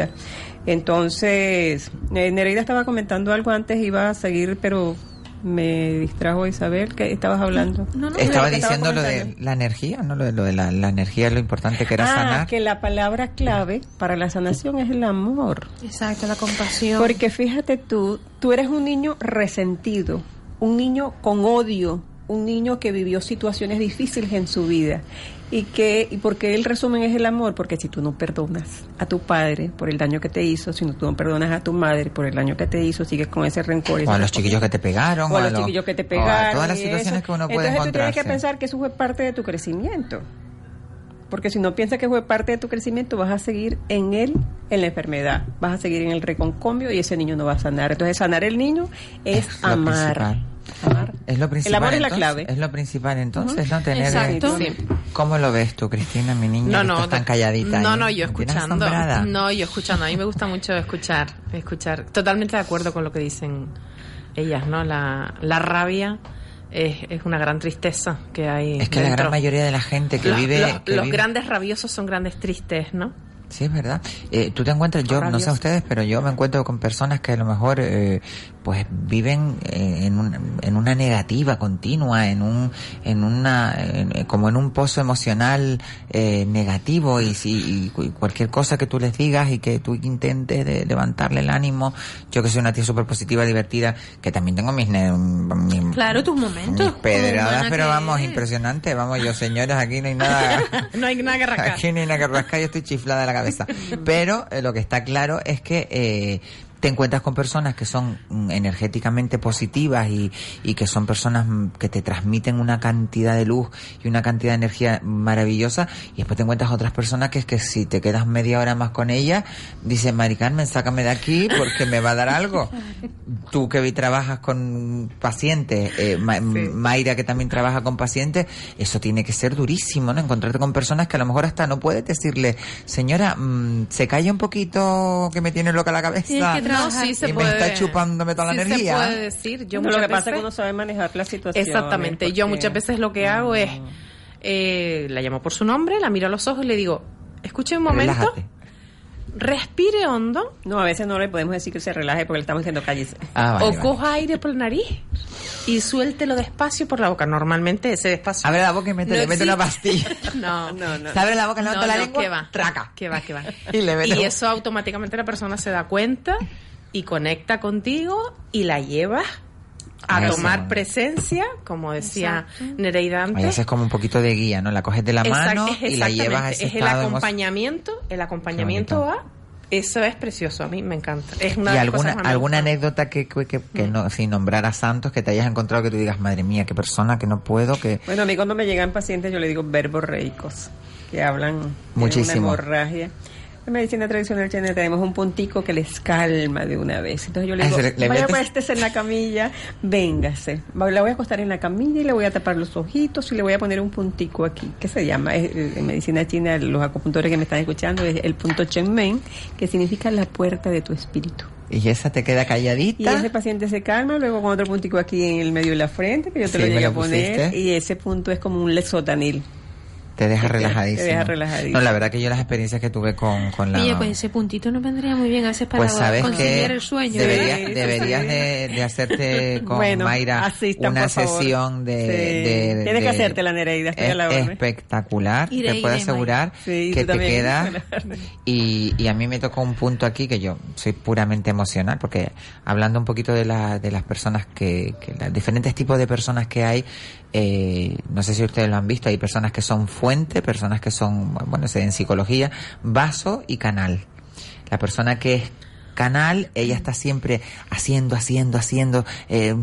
Entonces, eh, Nereida estaba comentando algo antes, iba a seguir, pero me distrajo Isabel, que estabas hablando. Estaba ¿De qué diciendo lo de la energía, ¿no? Lo de, lo de la, la energía, lo importante que era Ah, sanar. que la palabra clave para la sanación es el amor. Exacto, la compasión. Porque fíjate tú, tú eres un niño resentido, un niño con odio, un niño que vivió situaciones difíciles en su vida. Y que, y porque el resumen es el amor, porque si tú no perdonas a tu padre por el daño que te hizo, si no tú no perdonas a tu madre por el daño que te hizo, sigues con ese rencor. O a los chiquillos que te pegaron. o a los chiquillos que te pegaron. todas las situaciones eso. que uno puede Entonces tú tienes que pensar que eso fue parte de tu crecimiento. Porque si no piensas que fue parte de tu crecimiento, vas a seguir en él, en la enfermedad, vas a seguir en el reconcomio y ese niño no va a sanar. Entonces, sanar el niño es, lo amar. principal. Amar. Es lo principal. amor es la entonces, clave. Es lo principal entonces, ¿no? Tener, Exacto. eh, ¿Cómo lo ves tú, Cristina, mi niña? No, que no, estás tan calladita. No, no, yo escuchando. No, yo escuchando. A mí me gusta mucho escuchar, escuchar. Totalmente de acuerdo con lo que dicen ellas, ¿no? La, la rabia es, es una gran tristeza que hay. Es que la gran mayoría de la gente que los, vive... los- que los vive- grandes rabiosos son grandes tristes, ¿no? Sí, es verdad. Eh, Tú te encuentras, yo no sé ustedes, pero yo me encuentro con personas que a lo mejor eh, pues viven eh, en, un- en una negativa continua, en un en una en- eh, como en un pozo emocional eh, negativo y si y cu- cualquier cosa que tú les digas y que tú intentes de levantarle el ánimo, yo que soy una tía súper positiva, divertida, que también tengo mis, mis Claro, tus momentos. mis pedradas, pero vamos, impresionante, vamos, yo señores, aquí no hay nada [laughs] no hay nada que rascar. Aquí no hay nada que rascar, yo estoy chiflada de la Pero eh, lo que está claro es que eh, te encuentras con personas que son mm, energéticamente positivas y, y que son personas mm, que te transmiten una cantidad de luz y una cantidad de energía maravillosa y después te encuentras otras personas que es que si te quedas media hora más con ellas, dices, Mari Carmen, sácame de aquí porque me va a dar algo. [laughs] Tú que vi trabajas con pacientes, eh, Ma- Mayra que también trabaja con pacientes, eso tiene que ser durísimo, ¿no? Encontrarte con personas que a lo mejor hasta no puedes decirle, señora, mm, se calla un poquito que me tiene loca la cabeza. No, sí se y puede. me está chupándome toda la energía. Se puede decir. Yo No, muchas lo que pasa es veces- que uno sabe manejar la situación. Exactamente. Yo muchas veces lo que hago es, eh, la llamo por su nombre, la miro a los ojos y le digo, escuche un momento, Relájate. Respire hondo. No, a veces no le podemos decir que se relaje porque le estamos diciendo cállese. Ah, vale, o vale. coja aire por la nariz y suéltelo despacio por la boca. Normalmente ese despacio. Abre la boca y mete- le mete una pastilla. [laughs] No, no, no. Se abre la boca, levanta la lengua, que va, traca. Que va, que va. [laughs] Y le Y un- eso automáticamente la persona se da cuenta y conecta contigo y la llevas a Eso. tomar presencia, como decía Nereida Ahí antes. haces como un poquito de guía, ¿no? La coges de la Exact- mano es y la llevas a ese es el acompañamiento, el acompañamiento a eso es precioso, a mí me encanta. Es una ¿Y de las alguna, alguna anécdota que, que, que- que Mm. no, sin nombrar a Santos que te hayas encontrado que tú digas, madre mía, qué persona, que no puedo, que... Bueno, a mí cuando me llegan pacientes yo le digo verbos reicos, que hablan de Muchísimo. una hemorragia. En medicina tradicional china tenemos un puntico que les calma de una vez. Entonces yo le digo, le- vaya acuéstese en la camilla, véngase. La voy a acostar en la camilla y le voy a tapar los ojitos y le voy a poner un puntico aquí. ¿Qué se llama? Eh, En medicina china, los acupuntores que me están escuchando, es el punto Chenmen, que significa la puerta de tu espíritu. Y esa te queda Y calladita. ese paciente se calma, luego con otro puntico aquí en el medio de la frente, que yo te Sí, lo llegué a poner, pusiste. y ese punto es como un lesotanil. Te deja [laughs] relajadísimo. Te deja relajadísimo. No, la verdad que yo las experiencias que tuve con, con la... Oye, pues ese puntito nos vendría muy bien a veces para Pues sabes conciliar el sueño. deberías de, de hacerte [laughs] con Bueno, Mayra asistan, una sesión de, Sí. de- Tienes que de- hacértela, Nereida, estoy a la es orden. espectacular. Iré, te puedo iré, asegurar. Sí, que te queda [laughs] y, y a mí me tocó un punto aquí que yo soy puramente emocional porque hablando un poquito de, la, de las personas que, que los diferentes tipos de personas que hay eh, no sé si ustedes lo han visto hay personas que son fuente personas que son bueno sé en psicología vaso y canal la persona que es canal, ella está siempre haciendo, haciendo, haciendo, eh,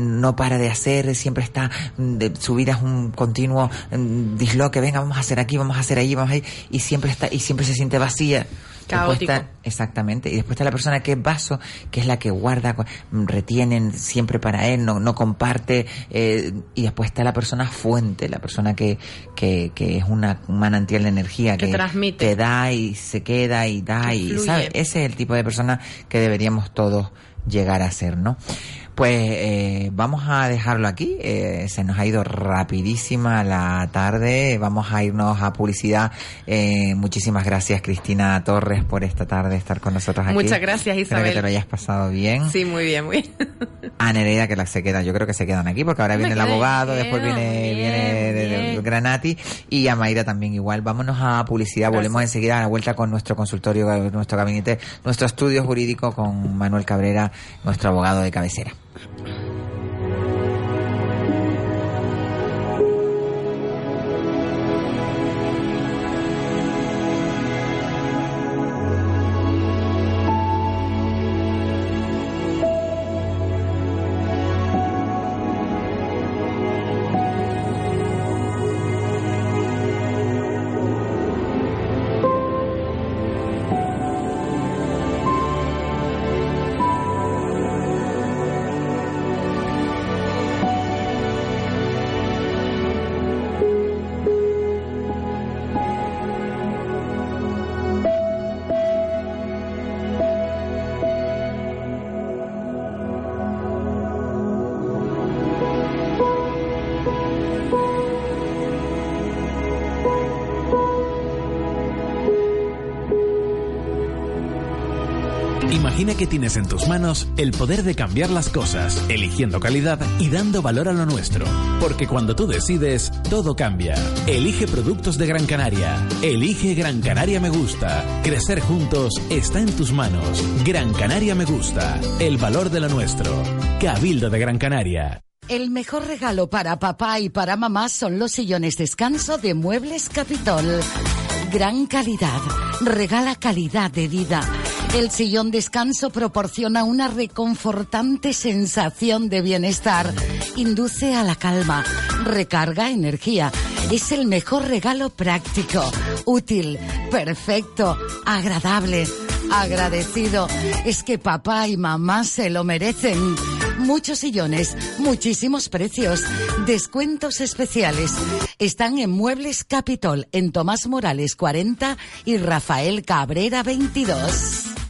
no para de hacer, siempre está, mm, de, su vida es un continuo mm, disloque, venga, vamos a hacer aquí, vamos a hacer ahí, vamos ahí, y siempre está, y siempre se siente vacía. Caótico. está- exactamente, y después está la persona que es vaso, que es la que guarda, retienen siempre para él, no, no comparte, eh, y después está la persona fuente, la persona que, que, que es una, un manantial de energía, Que que, transmite. te da y se queda y da Que y, fluye. ¿sabes? Ese es el tipo de persona que deberíamos todos llegar a ser, ¿no? Pues eh, vamos a dejarlo aquí. eh, se nos ha ido rapidísima la tarde. Vamos a irnos a publicidad. Eh, muchísimas gracias, Cristina Torres, por esta tarde estar con nosotros aquí. Muchas gracias, Espero que Isabel. te lo hayas pasado bien. Sí, muy bien, muy bien. [laughs] A Nereida que la se quedan, yo creo que se quedan aquí porque ahora Me viene el abogado, después viene, bien, viene bien. Granati y a Mayra también igual. Vámonos a publicidad, volvemos enseguida a la vuelta con nuestro consultorio, nuestro gabinete, nuestro estudio jurídico con Manuel Cabrera, nuestro abogado de cabecera. Thank you. Que tienes en tus manos el poder de cambiar las cosas, eligiendo calidad y dando valor a lo nuestro. Porque cuando tú decides, todo cambia. Elige productos de Gran Canaria. Elige Gran Canaria Me Gusta. Crecer juntos está en tus manos. Gran Canaria Me Gusta. El valor de lo nuestro. Cabildo de Gran Canaria. El mejor regalo para papá y para mamá son los sillones descanso de Muebles Capitol. Gran calidad, regala calidad de vida. El sillón descanso proporciona una reconfortante sensación de bienestar, induce a la calma, recarga energía. Es el mejor regalo práctico, útil, perfecto, agradable, agradecido. Es que papá y mamá se lo merecen. Muchos sillones, muchísimos precios, descuentos especiales. Están en Muebles Capitol, en Tomás Morales 40 y Rafael Cabrera 22.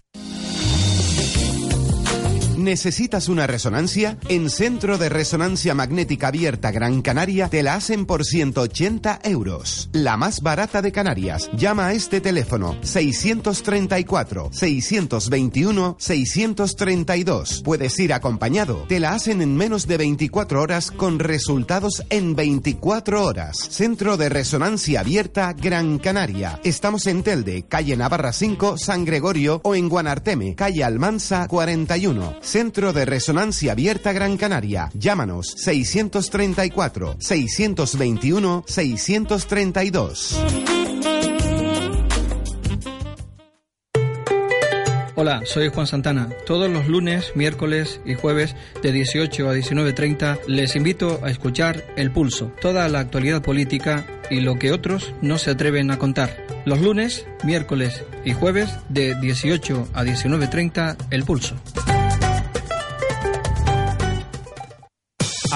¿Necesitas una resonancia? En Centro de Resonancia Magnética Abierta Gran Canaria te la hacen por 180 euros. La más barata de Canarias. Llama a este teléfono 634 621 632. Puedes ir acompañado. Te la hacen en menos de 24 horas con resultados en 24 horas. Centro de Resonancia Abierta Gran Canaria. Estamos en Telde, calle Navarra 5, San Gregorio o en Guanarteme, calle Almansa 41. Centro de Resonancia Abierta Gran Canaria. Llámanos 634 621 632. Hola, soy Juan Santana. Todos los lunes, miércoles y jueves de 18 a 19.30 les invito a escuchar El Pulso, toda la actualidad política y lo que otros no se atreven a contar. Los lunes, miércoles y jueves de 18 a 19.30 El Pulso.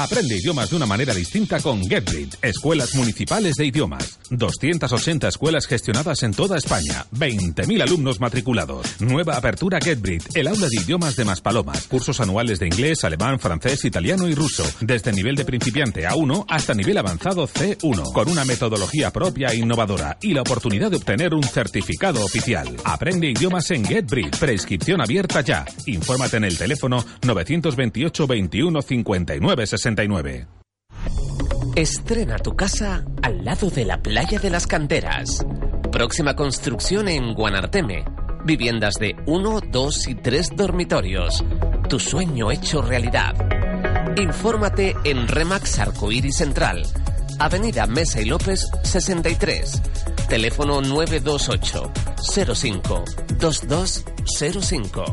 Aprende idiomas de una manera distinta con GetBrit, Escuelas Municipales de Idiomas. 280 escuelas gestionadas en toda España, 20.000 alumnos matriculados. Nueva apertura GetBrit, el aula de idiomas de Maspalomas. Cursos anuales de inglés, alemán, francés, italiano y ruso. Desde nivel de principiante A1 hasta nivel avanzado C1. Con una metodología propia e innovadora y la oportunidad de obtener un certificado oficial. Aprende idiomas en GetBrit. Prescripción abierta ya. Infórmate en el teléfono 928 21 59 69. Estrena tu casa al lado de la playa de las canteras. Próxima construcción en Guanarteme. Viviendas de 1, 2 y 3 dormitorios. Tu sueño hecho realidad. Infórmate en Remax Arcoíris Central. Avenida Mesa y López 63. Teléfono 928 05 2205.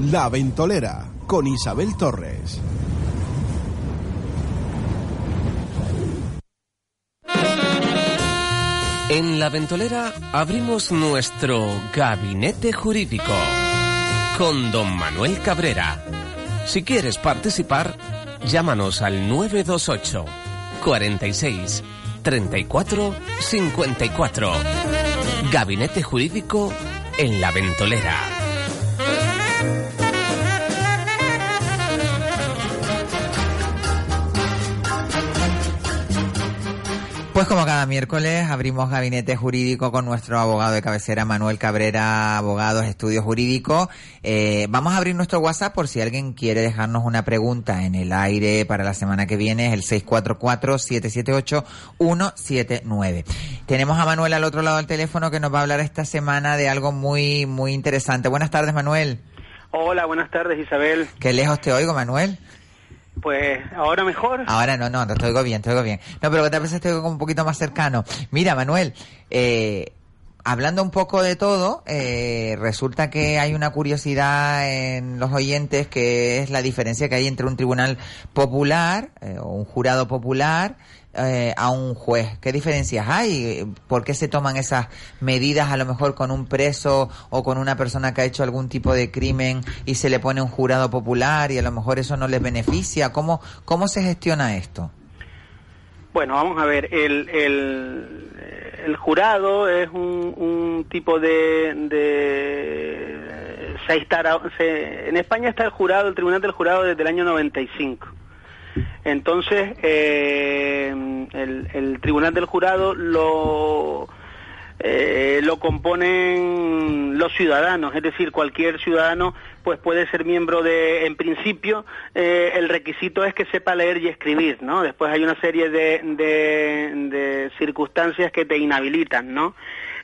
La Ventolera con Isabel Torres. En La Ventolera abrimos nuestro gabinete jurídico con don Manuel Cabrera. Si quieres participar, llámanos al 928 46 34 54. Gabinete jurídico en La Ventolera. Pues como cada miércoles abrimos gabinete jurídico con nuestro abogado de cabecera Manuel Cabrera, abogados, estudios jurídicos. Eh, vamos a abrir nuestro WhatsApp por si alguien quiere dejarnos una pregunta en el aire para la semana que viene, es el 644-778-179. Tenemos a Manuel al otro lado del teléfono que nos va a hablar esta semana de algo muy, muy interesante. Buenas tardes, Manuel. Hola, buenas tardes, Isabel. Qué lejos te oigo, Manuel. Pues ahora mejor. Ahora no, no, te oigo bien, te oigo bien. No, pero tal vez estoy como un poquito más cercano. Mira, Manuel, eh, hablando un poco de todo, eh, resulta que hay una curiosidad en los oyentes que es la diferencia que hay entre un tribunal popular eh, o un jurado popular eh, a un juez. ¿Qué diferencias hay? ¿Por qué se toman esas medidas a lo mejor con un preso o con una persona que ha hecho algún tipo de crimen y se le pone un jurado popular y a lo mejor eso no les beneficia? ¿Cómo, cómo se gestiona esto? Bueno, vamos a ver, el, el, jurado es un, un tipo de... de se instala- se- en España está el jurado, el Tribunal del Jurado desde el año 95. Entonces, eh, el, el Tribunal del Jurado lo, eh, lo componen los ciudadanos, es decir, cualquier ciudadano pues puede ser miembro de, en principio, eh, el requisito es que sepa leer y escribir, ¿no? Después hay una serie de, de, circunstancias que te inhabilitan, ¿no?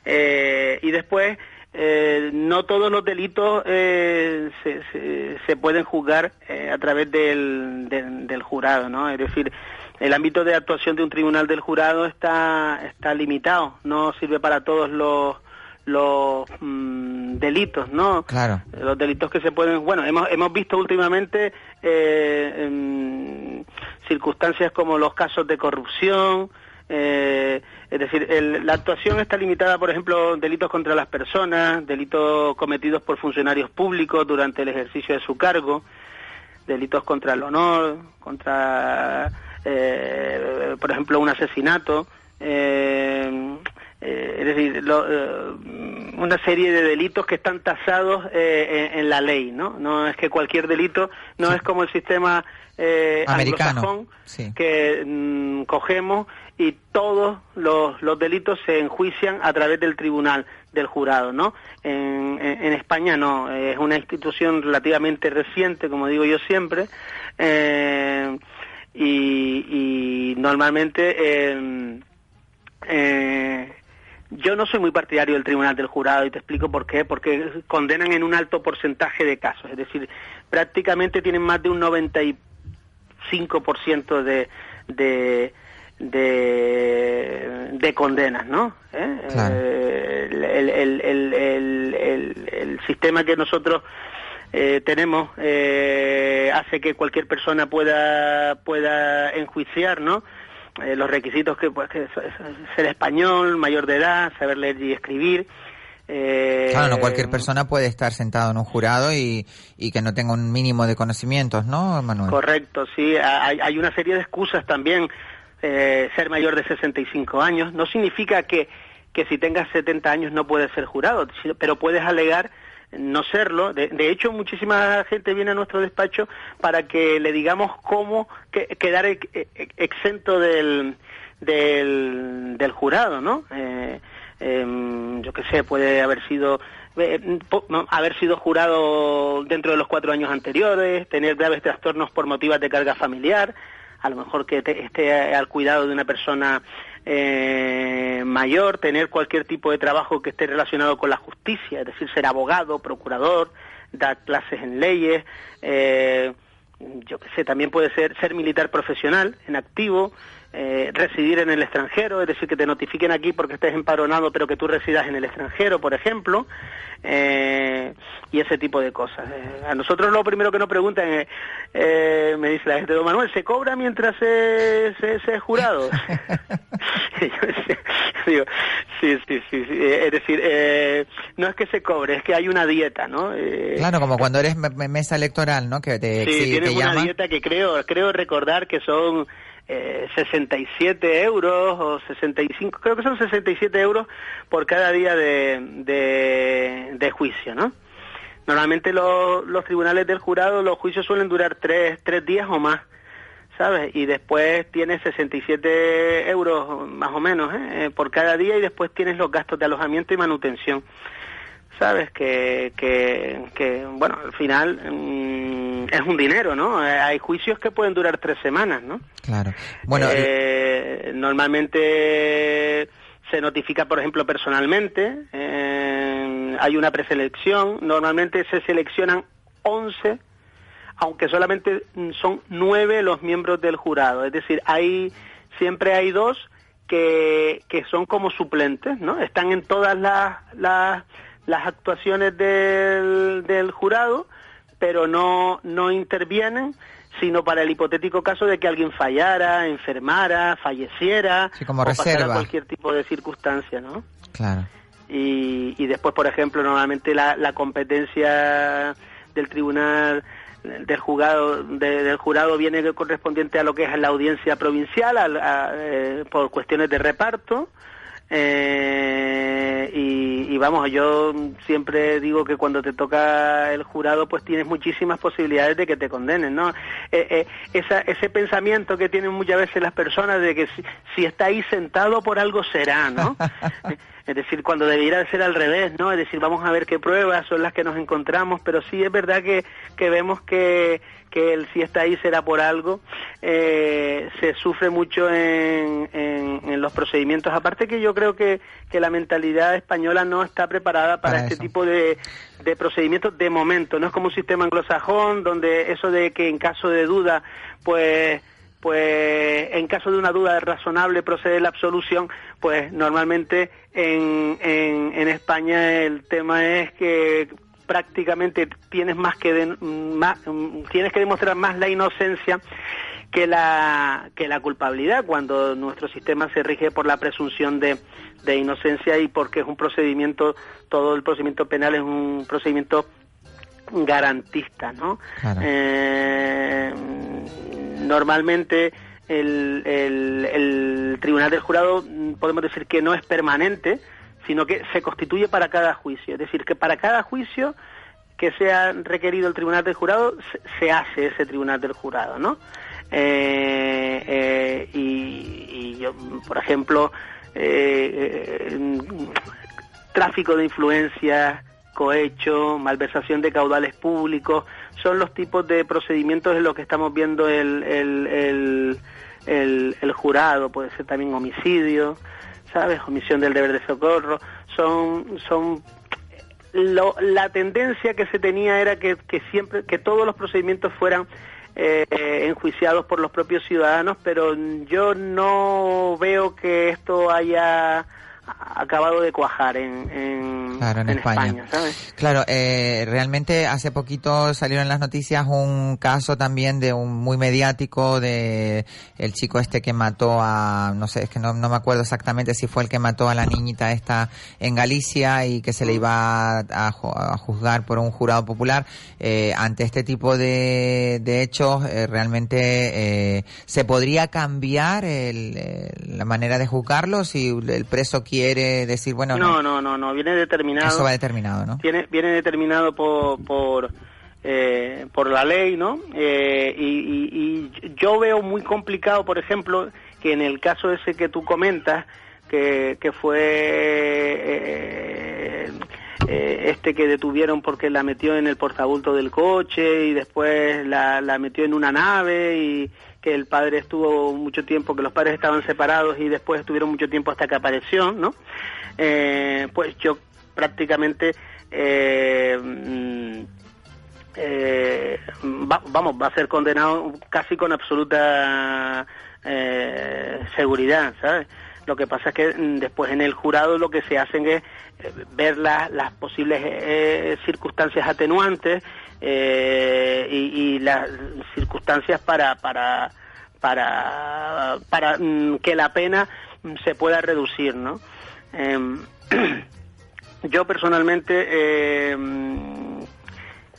Eh, y después eh, no todos los delitos eh, se, se, se pueden juzgar eh, a través del, del, del jurado, ¿no? Es decir, el ámbito de actuación de un tribunal del jurado está, está limitado, no sirve para todos los los mm, delitos, ¿no? Claro. Los delitos que se pueden, bueno, hemos hemos visto últimamente eh, circunstancias como los casos de corrupción, eh, es decir, el- la actuación está limitada, por ejemplo, delitos contra las personas, delitos cometidos por funcionarios públicos durante el ejercicio de su cargo, delitos contra el honor, contra, eh, por ejemplo, un asesinato, eh, es decir, lo- una serie de delitos que están tasados eh, en, en la ley, ¿no? No es que cualquier delito, no es como el sistema eh, Americano, anglosajón, sí. que mm, cogemos y todos los, los delitos se enjuician a través del tribunal del jurado, ¿no? En, en- España no, es una institución relativamente reciente, como digo yo siempre, eh, y, y normalmente eh, eh, yo no soy muy partidario del tribunal del jurado y te explico por qué, porque condenan en un alto porcentaje de casos, es decir, prácticamente tienen más de un 95% de, de, de, de condenas, ¿no? ¿Eh? Eh, el, el, el, el, sistema que nosotros eh, tenemos eh, hace que cualquier persona pueda pueda enjuiciar, ¿no? Eh, los requisitos que pues que ser español, mayor de edad, saber leer y escribir, Eh, Claro, no cualquier persona puede estar sentado en un jurado y, y que no tenga un mínimo de conocimientos, ¿no, Manuel? Correcto, sí. Hay, hay una serie de excusas también. Eh, ser mayor de 65 años no significa que, que si tengas 70 años no puedes ser jurado, pero puedes alegar no serlo. De, hecho, muchísima gente viene a nuestro despacho para que le digamos cómo que- quedar ex- ex- exento del, del, del jurado, ¿no? Eh, em, yo qué sé, puede haber sido eh, haber sido jurado dentro de los cuatro años anteriores, tener graves trastornos por motivos de carga familiar, a lo mejor que te- esté al cuidado de una persona eh, mayor, tener cualquier tipo de trabajo que esté relacionado con la justicia, es decir, ser abogado, procurador, dar clases en leyes, eh, yo qué sé, también puede ser ser militar profesional, en activo, eh, residir en el extranjero, es decir, que te notifiquen aquí porque estés empadronado, pero que tú residas en el extranjero, por ejemplo, eh, y ese tipo de cosas. Eh, a nosotros lo primero que nos preguntan es, eh, me dice la gente, don Manuel, ¿se cobra mientras se, se, se es jurado? [laughs] [laughs] Digo, sí, sí, sí, sí, eh, es decir, eh, no es que se cobre, es que hay una dieta, ¿no? Eh, Claro, como cuando eres me- me- mesa electoral, ¿no? Que te, Sí, tienes te una llaman. dieta que creo, creo recordar que son eh, 67 euros o 65, creo que son 67 euros por cada día de, de, juicio, ¿no? Normalmente los, los tribunales del jurado, los juicios suelen durar tres, tres días o más, ¿sabes? Y después tienes 67 euros más o menos ¿eh? Eh, por cada día y después tienes los gastos de alojamiento y manutención. ¿Sabes? Que, que, que bueno, al final mm, es un dinero, ¿no? Eh, Hay juicios que pueden durar tres semanas, ¿no? Claro. Bueno, Eh, normalmente se notifica, por ejemplo, personalmente, eh, hay una preselección, normalmente se seleccionan 11, aunque solamente son nueve los miembros del jurado, es decir, hay siempre hay dos que, que son como suplentes, ¿no? Están en todas las, las, las actuaciones del, del jurado, pero no, no intervienen, sino para el hipotético caso de que alguien fallara, enfermara, falleciera, Sí, como o pasara reserva. cualquier tipo de circunstancia, ¿no? claro. y, y después, por ejemplo, normalmente la, la competencia del tribunal del jurado de- del jurado viene correspondiente a lo que es la audiencia provincial al- a- eh, por cuestiones de reparto eh, y, vamos yo siempre digo que cuando te toca el jurado pues tienes muchísimas posibilidades de que te condenen no Eh, eh, esa- ese pensamiento que tienen muchas veces las personas de que si, si está ahí sentado por algo será no [laughs] es decir, cuando debiera de ser al revés, ¿no? Es decir, vamos a ver qué pruebas son las que nos encontramos, pero sí es verdad que, que vemos que, que el si está ahí será por algo. Eh, se sufre mucho en, en, en los procedimientos. Aparte que yo creo que, que la mentalidad española no está preparada para, Para este eso. tipo de, de procedimientos de momento. No es como un sistema anglosajón donde eso de que en caso de duda, pues pues en caso de una duda razonable procede la absolución, pues normalmente en, en, en España el tema es que prácticamente tienes más que de- más, tienes que demostrar más la inocencia que la que la culpabilidad cuando nuestro sistema se rige por la presunción de, de inocencia y porque es un procedimiento todo el procedimiento penal es un procedimiento garantista, ¿no? Claro. Eh, normalmente el, tribunal del jurado mm, podemos decir que no es permanente, sino que se constituye para cada juicio. Es decir, que para cada juicio que sea requerido el tribunal del jurado, se, hace ese tribunal del jurado, ¿no? Eh, eh, y, yo, por ejemplo, eh, tráfico de influencias, cohecho, malversación de caudales públicos, son los tipos de procedimientos en los que estamos viendo el, el, el, el- jurado, puede ser también homicidio, ¿sabes? Omisión del deber de socorro, son, son lo- la tendencia que se tenía era que, que siempre, que todos los procedimientos fueran eh, enjuiciados por los propios ciudadanos, pero yo no veo que esto haya acabado de cuajar en, en, Claro, en España. ¿sabes? Claro, eh, realmente hace poquito salieron en las noticias un caso también de un muy mediático de el chico este que mató a, no sé, es que no, no me acuerdo exactamente si fue el que mató a la niñita esta en Galicia y que se le iba a, a juzgar por un jurado popular. Eh, ante este tipo de, de hechos, eh, realmente eh, se podría cambiar el, la manera de juzgarlo si el preso quiere decir, bueno, No, no, no, no, viene determinado. eso va determinado, ¿no? Tiene, viene determinado por por, eh, por la ley, ¿no? Eh, y, y- y yo veo muy complicado, por ejemplo, que en el caso ese que tú comentas, que, que fue eh, eh, este que detuvieron porque la metió en el portabulto del coche y después la, la metió en una nave y que el padre estuvo mucho tiempo, que los padres estaban separados y después estuvieron mucho tiempo hasta que apareció, ¿no? Eh, pues yo prácticamente eh, mm, eh, va- vamos va a ser condenado casi con absoluta eh, seguridad sabes lo que pasa es que mm, después en el jurado lo que se hacen es ver la- las posibles circunstancias atenuantes eh, y, las circunstancias para para para para mm, que la pena se pueda reducir no Em, [clears throat] yo personalmente mm,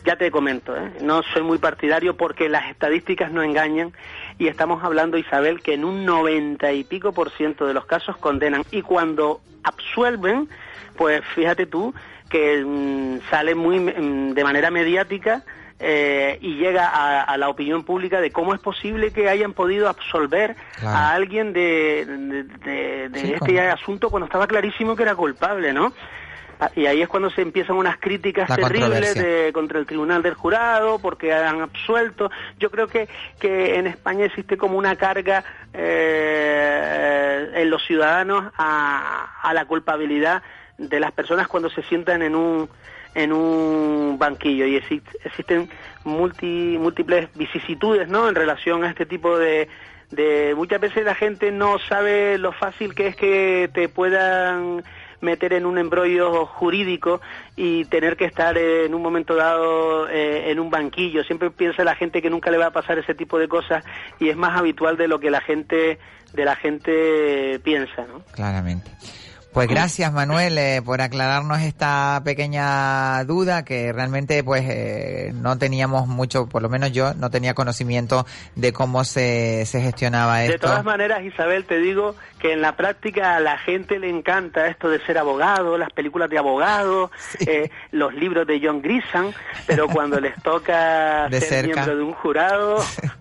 ya te comento, ¿eh? no soy muy partidario porque las estadísticas no engañan y estamos hablando, Isabel, que en un noventa y pico por ciento de los casos condenan y cuando absuelven, pues fíjate tú que mm, sale muy mm, de manera mediática eh, y llega a, a la opinión pública de cómo es posible que hayan podido absolver Claro. a alguien de, de, de- de Sí, este asunto cuando estaba clarísimo que era culpable, ¿no? Ah, Y ahí es cuando se empiezan unas críticas La terribles de, contra el tribunal del jurado porque han absuelto. Yo creo que, que en España existe como una carga eh, en los ciudadanos a, a la culpabilidad de las personas cuando se sientan en un en un banquillo y exist- existen multi, múltiples vicisitudes ¿no? en relación a este tipo de, de muchas veces la gente no sabe lo fácil que es que te puedan meter en un embrollo jurídico y tener que estar en un momento dado eh, en un banquillo. Siempre piensa la gente que nunca le va a pasar ese tipo de cosas y es más habitual de lo que la gente de la gente piensa, ¿no? Claramente. Pues gracias Manuel eh, por aclararnos esta pequeña duda que realmente pues eh, no teníamos mucho, por lo menos yo no tenía conocimiento de cómo se, se gestionaba De esto. todas maneras, Isabel, te digo que en la práctica a la gente le encanta esto de ser abogado, las películas de abogado, eh, los libros de John Grisham, pero cuando les toca [laughs] De ser cerca. miembro de un jurado,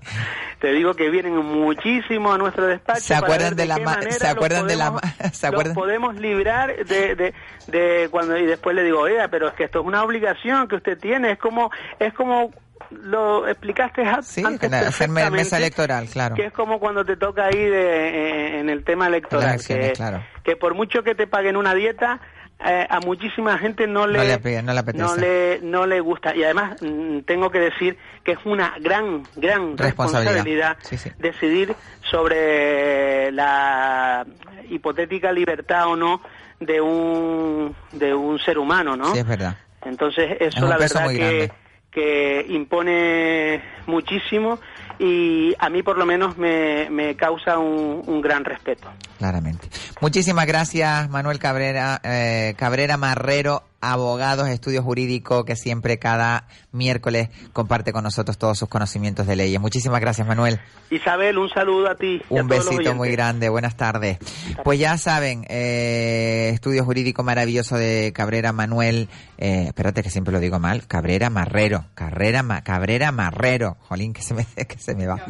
[laughs] te digo que vienen muchísimo a nuestro despacho. ¿Se para acuerdan ver de la qué manera se los acuerdan de la podemos- [laughs] los podemos librar de, de, de cuando y después le digo, oiga, pero es que esto es una obligación que usted tiene, es como es como lo explicaste Sí, antes me- mesa electoral, claro. que es como cuando te toca ir de- eh, en el tema electoral, claro. que por mucho que te paguen una dieta, eh, a muchísima gente no le, No le no le apetece. no le, no le gusta. Y además mm, tengo que decir que es una gran, gran Responsabilidad. responsabilidad, Sí, sí. decidir sobre la hipotética libertad o no de un, de un ser humano, ¿no? Sí, es verdad. Entonces Es eso un la verdad que, que impone muchísimo y a mí por lo menos me, me causa un, un gran respeto. Claramente. Muchísimas gracias, Manuel Cabrera, eh, Cabrera Marrero, abogados, estudio jurídico, que siempre cada miércoles comparte con nosotros todos sus conocimientos de leyes. Muchísimas gracias, Manuel. Isabel, un saludo a ti. a Un besito muy grande, buenas tardes. Pues ya saben, eh, estudio jurídico maravilloso de Cabrera Manuel, eh, espérate que siempre lo digo mal, Cabrera Marrero, Carrera Ma- Cabrera Marrero, jolín, que se me, [laughs] que se me va.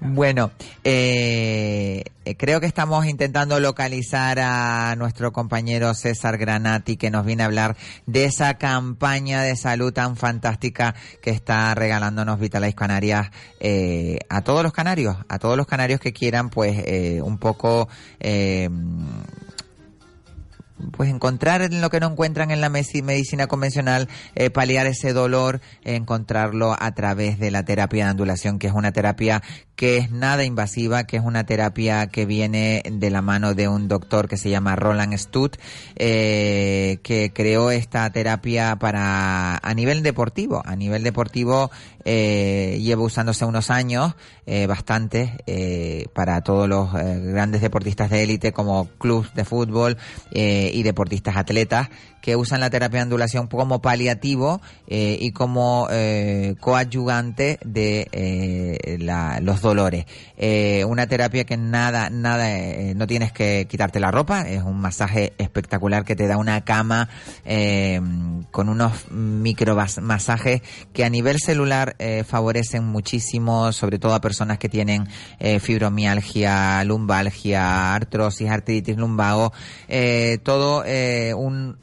Bueno, eh, eh, creo que estamos intentando localizar a nuestro compañero César Granati que nos viene a hablar de esa campaña de salud tan fantástica que está regalándonos Vitalize Canarias eh, a todos los canarios, a todos los canarios que quieran pues eh, un poco eh, pues encontrar en lo que no encuentran en la medicina convencional, eh, paliar ese dolor, encontrarlo a través de la terapia de andulación, que es una terapia que es nada invasiva, que es una terapia que viene de la mano de un doctor que se llama Roland Stutt, eh, que creó esta terapia para a nivel deportivo. A nivel deportivo eh, lleva usándose unos años, eh, bastante, eh, para todos los grandes deportistas de élite como clubs de fútbol y deportistas atletas que usan la terapia de ondulación como paliativo eh, y como eh, coadyuvante de eh, la- los dolores. Eh, una terapia que nada, nada, eh, no tienes que quitarte la ropa, es un masaje espectacular que te da una cama eh, con unos micro masajes que a nivel celular eh, favorecen muchísimo, sobre todo a personas que tienen eh, fibromialgia, lumbalgia, artrosis, artritis lumbago, eh, todo eh, un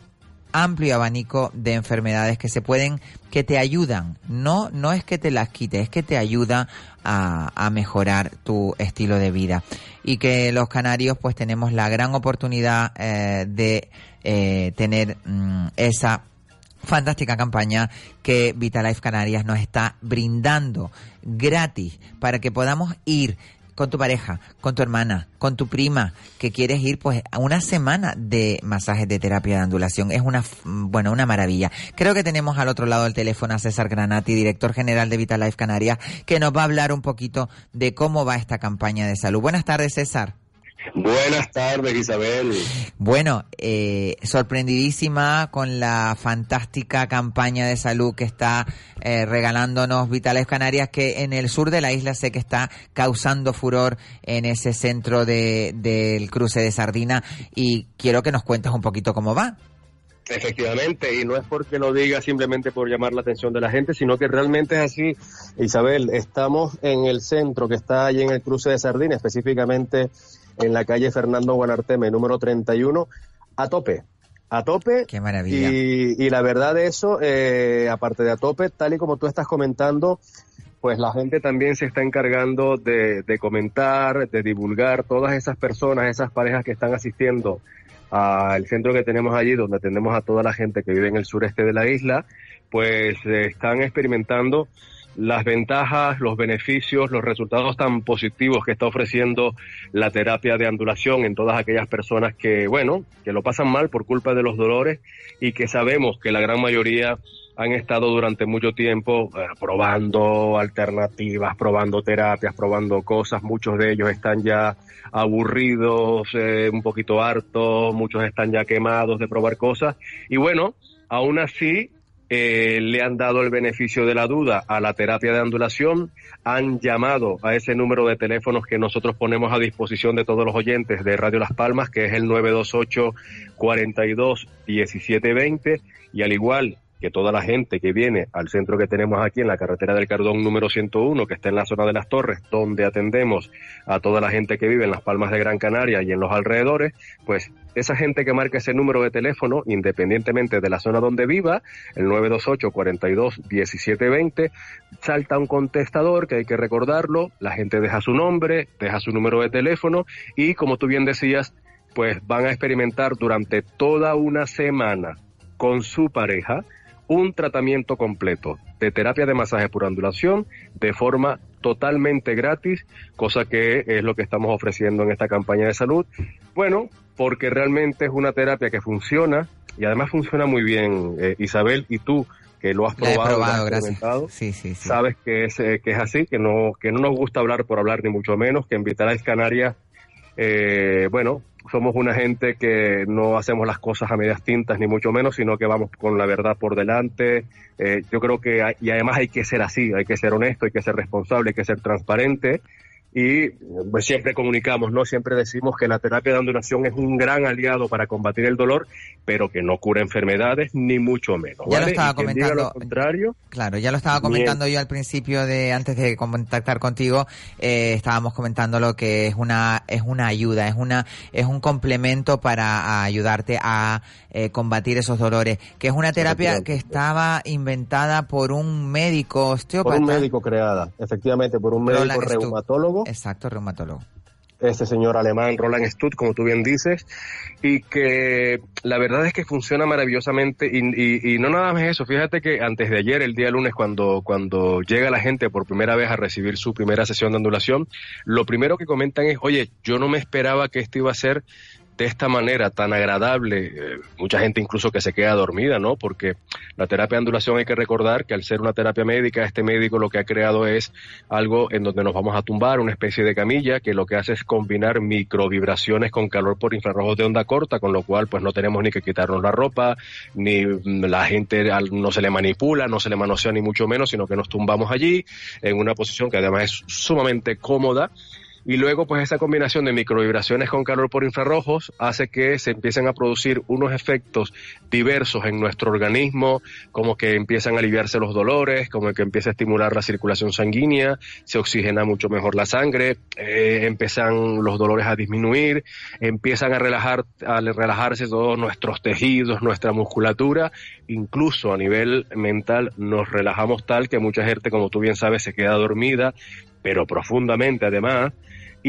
amplio abanico de enfermedades que se pueden, que te ayudan. No, no es que te las quite, es que te ayuda a, a mejorar tu estilo de vida. Y que los canarios pues tenemos la gran oportunidad eh, de eh, tener mm, esa fantástica campaña que Vitalife Canarias nos está brindando gratis para que podamos ir con tu pareja, con tu hermana, con tu prima, que quieres ir pues a una semana de masajes de terapia de ondulación. Es una, bueno, una maravilla. Creo que tenemos al otro lado del teléfono a César Granati, director general de Vitalife Canarias, que nos va a hablar un poquito de cómo va esta campaña de salud. Buenas tardes, César. Buenas tardes, Isabel. Bueno, eh, sorprendidísima con la fantástica campaña de salud que está eh, regalándonos Vitales Canarias, que en el sur de la isla sé que está causando furor en ese centro de, del cruce de Sardina y quiero que nos cuentes un poquito cómo va. Efectivamente, y no es porque lo diga simplemente por llamar la atención de la gente, sino que realmente es así. Isabel, estamos en el centro que está allí en el cruce de Sardina, específicamente en la calle Fernando Guanarteme, número 31, a tope. A tope. Qué maravilla. Y, y la verdad de eso, eh, aparte de a tope, tal y como tú estás comentando, pues la gente también se está encargando de, de comentar, de divulgar todas esas personas, esas parejas que están asistiendo al centro que tenemos allí, donde atendemos a toda la gente que vive en el sureste de la isla, pues eh, están experimentando las ventajas, los beneficios, los resultados tan positivos que está ofreciendo la terapia de ondulación en todas aquellas personas que, bueno, que lo pasan mal por culpa de los dolores y que sabemos que la gran mayoría han estado durante mucho tiempo eh, probando alternativas, probando terapias, probando cosas. Muchos de ellos están ya aburridos, eh, un poquito hartos, muchos están ya quemados de probar cosas. Y bueno, aún así eh, le han dado el beneficio de la duda a la terapia de ondulación, han llamado a ese número de teléfonos que nosotros ponemos a disposición de todos los oyentes de Radio Las Palmas, que es el 928 42 1720 y al igual que toda la gente que viene al centro que tenemos aquí en la carretera del Cardón número 101, que está en la zona de las Torres, donde atendemos a toda la gente que vive en las Palmas de Gran Canaria y en los alrededores, pues esa gente que marca ese número de teléfono, independientemente de la zona donde viva, el 928 42 1720, salta un contestador que hay que recordarlo, la gente deja su nombre, deja su número de teléfono y como tú bien decías, pues van a experimentar durante toda una semana con su pareja un tratamiento completo de terapia de masaje por ondulación de forma totalmente gratis, cosa que es lo que estamos ofreciendo en esta campaña de salud. Bueno, porque realmente es una terapia que funciona y además funciona muy bien, eh, Isabel, y tú que lo has probado, lo probado, has experimentado, Sí, sí, sí. sabes que es, eh, que es así, que no, que no nos gusta hablar por hablar ni mucho menos, que en Vitalife Canarias, eh, bueno, somos una gente que no hacemos las cosas a medias tintas ni mucho menos, sino que vamos con la verdad por delante. Eh, yo creo que, hay- y además hay que ser así, hay que ser honesto, hay que ser responsable, hay que ser transparente. Y pues, siempre comunicamos, ¿no? Siempre decimos que la terapia de ondulación es un gran aliado para combatir el dolor, pero que no cura enfermedades, ni mucho menos. Ya lo estaba comentando. lo contrario, Claro, ya lo estaba comentando yo al principio de antes de contactar contigo, eh, estábamos comentando lo que es una es una ayuda, es una es un complemento para ayudarte a eh, combatir esos dolores, que es una terapia que estaba inventada por un médico por osteópata. un médico creada, efectivamente, por un médico reumatólogo. Exacto, reumatólogo. este señor alemán Roland Stutt, como tú bien dices, y que la verdad es que funciona maravillosamente y, y, no nada más eso, fíjate que antes de ayer, el día lunes, cuando, cuando llega la gente por primera vez a recibir su primera sesión de ondulación, lo primero que comentan es, oye, yo no me esperaba que esto iba a ser de esta manera tan agradable, eh, mucha gente incluso que se queda dormida, ¿no? Porque la terapia de ondulación hay que recordar que al ser una terapia médica, este médico lo que ha creado es algo en donde nos vamos a tumbar, una especie de camilla que lo que hace es combinar microvibraciones con calor por infrarrojos de onda corta, con lo cual pues no tenemos ni que quitarnos la ropa, ni la gente no se le manipula, no se le manosea ni mucho menos, sino que nos tumbamos allí en una posición que además es sumamente cómoda y luego, pues esa combinación de microvibraciones con calor por infrarrojos hace que se empiecen a producir unos efectos diversos en nuestro organismo, como que empiezan a aliviarse los dolores, como que empieza a estimular la circulación sanguínea, se oxigena mucho mejor la sangre, eh, empiezan los dolores a disminuir, empiezan a relajar, a relajarse todos nuestros tejidos, nuestra musculatura, incluso a nivel mental nos relajamos tal que mucha gente, como tú bien sabes, se queda dormida, pero profundamente además,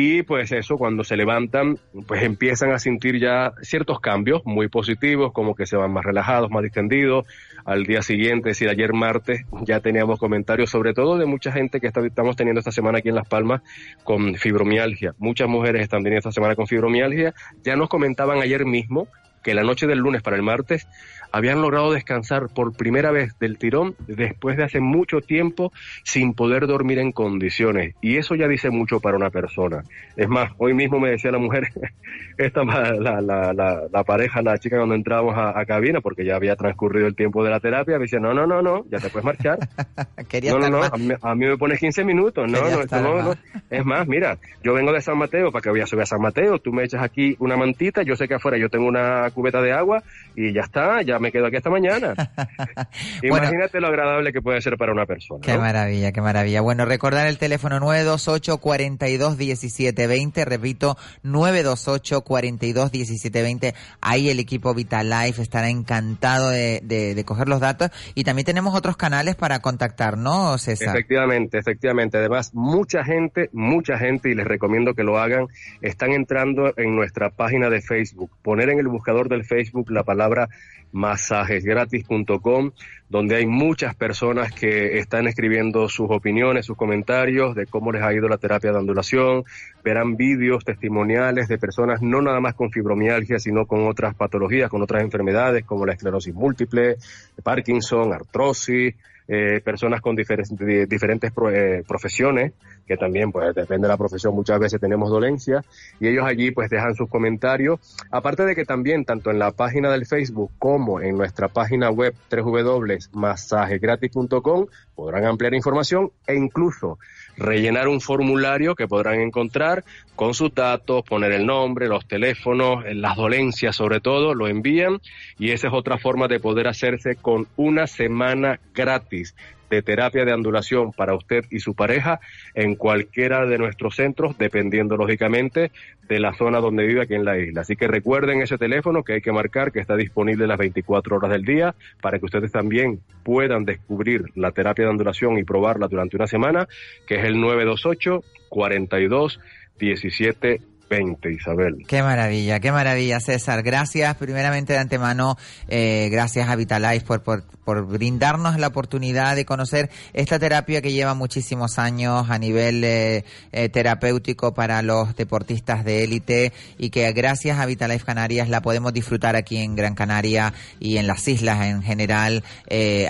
y pues eso, cuando se levantan, pues empiezan a sentir ya ciertos cambios muy positivos, como que se van más relajados, más distendidos. Al día siguiente, es decir, ayer martes, ya teníamos comentarios, sobre todo de mucha gente que estamos teniendo esta semana aquí en Las Palmas con fibromialgia. Muchas mujeres están teniendo esta semana con fibromialgia. Ya nos comentaban ayer mismo que la noche del lunes para el martes habían logrado descansar por primera vez del tirón después de hace mucho tiempo sin poder dormir en condiciones. Y eso ya dice mucho para una persona. Es más, hoy mismo me decía la mujer, [laughs] esta la, la, la, pareja, la chica cuando entrábamos a, cabina, porque ya había transcurrido el tiempo de la terapia, me decía, no, no, no, no, ya te puedes marchar. [laughs] no, no, no, a mí, me pones 15 minutos. No, no, esto no, no. Es más, mira, yo vengo de San Mateo, para que voy a subir a San Mateo, tú me echas aquí una mantita, yo sé que afuera yo tengo una cubeta de agua y ya está, ya me quedo aquí esta mañana. [laughs] Imagínate lo agradable que puede ser para una persona. Qué maravilla, qué maravilla. Bueno, recordar el teléfono 928 42 1720, repito, 928 42 1720. Ahí el equipo Vitalife estará encantado de, de, coger los datos y también tenemos otros canales para contactar, ¿no, César? Efectivamente, efectivamente. Además, mucha gente, mucha gente, y les recomiendo que lo hagan, están entrando en nuestra página de Facebook. Poner en el buscador del Facebook la palabra masajesgratis.com, donde hay muchas personas que están escribiendo sus opiniones, sus comentarios de cómo les ha ido la terapia de ondulación. Verán vídeos testimoniales de personas no nada más con fibromialgia, sino con otras patologías, con otras enfermedades como la esclerosis múltiple, Parkinson, artrosis, eh, personas con diferentes, diferentes eh, profesiones, que también pues depende de la profesión, muchas veces tenemos dolencias, y ellos allí pues dejan sus comentarios, aparte de que también tanto en la página del Facebook como en nuestra página web www.masajegratis.com podrán ampliar información e incluso rellenar un formulario que podrán encontrar con sus datos, poner el nombre, los teléfonos, las dolencias sobre todo, lo envían y esa es otra forma de poder hacerse con una semana gratis de terapia de andulación para usted y su pareja en cualquiera de nuestros centros, dependiendo lógicamente de la zona donde vive aquí en la isla. Así que recuerden ese teléfono que hay que marcar, que está disponible las 24 horas del día, para que ustedes también puedan descubrir la terapia de andulación y probarla durante una semana, que es el 928 42 17 20, Isabel. Qué maravilla, qué maravilla, César. Gracias, primeramente de antemano, eh, gracias a Vitalife por, por, por, brindarnos la oportunidad de conocer esta terapia que lleva muchísimos años a nivel eh, eh, terapéutico para los deportistas de élite y que gracias a Vitalife Canarias la podemos disfrutar aquí en Gran Canaria y en las islas en general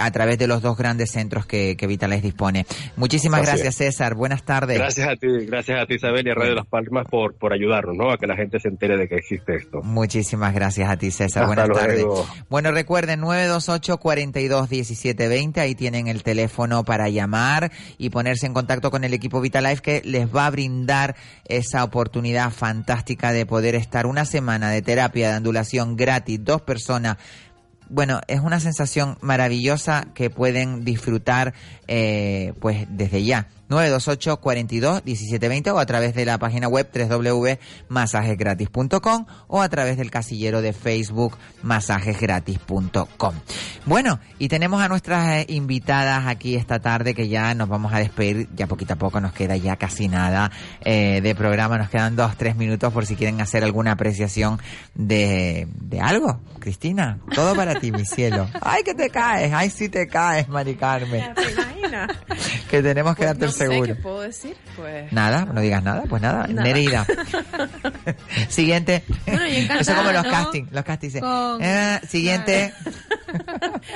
a través de los dos grandes centros que, que Vitalife dispone. Muchísimas gracias, César. Buenas tardes. Gracias a ti, gracias a ti, Isabel, y a Radio Las Palmas por, por ayudar ¿no? A que la gente se entere de que existe esto. Muchísimas gracias a ti, César. Buenas tardes. Bueno, recuerden 928 42 1720, ahí tienen el teléfono para llamar y ponerse en contacto con el equipo Vitalife que les va a brindar esa oportunidad fantástica de poder estar una semana de terapia de andulación gratis, dos personas bueno, es una sensación maravillosa que pueden disfrutar eh, pues desde ya 928 42 1720 o a través de la página web www.masajesgratis.com o a través del casillero de Facebook masajesgratis.com. Bueno, y tenemos a nuestras eh, invitadas aquí esta tarde que ya nos vamos a despedir, ya poquito a poco nos queda ya casi nada eh, de programa, nos quedan dos, tres minutos por si quieren hacer alguna apreciación de, de algo. Cristina, todo para ti, mi cielo. Ay, que te caes, ay, sí te caes, Mari Carmen. Que tenemos que Pues darte no seguro. qué puedo decir. Pues... Nada, no digas nada, pues nada. Nada. Nereida. [laughs] Siguiente. Bueno, y encantada, Eso como los ¿no? castings, los castings. Con- eh, siguiente. [laughs]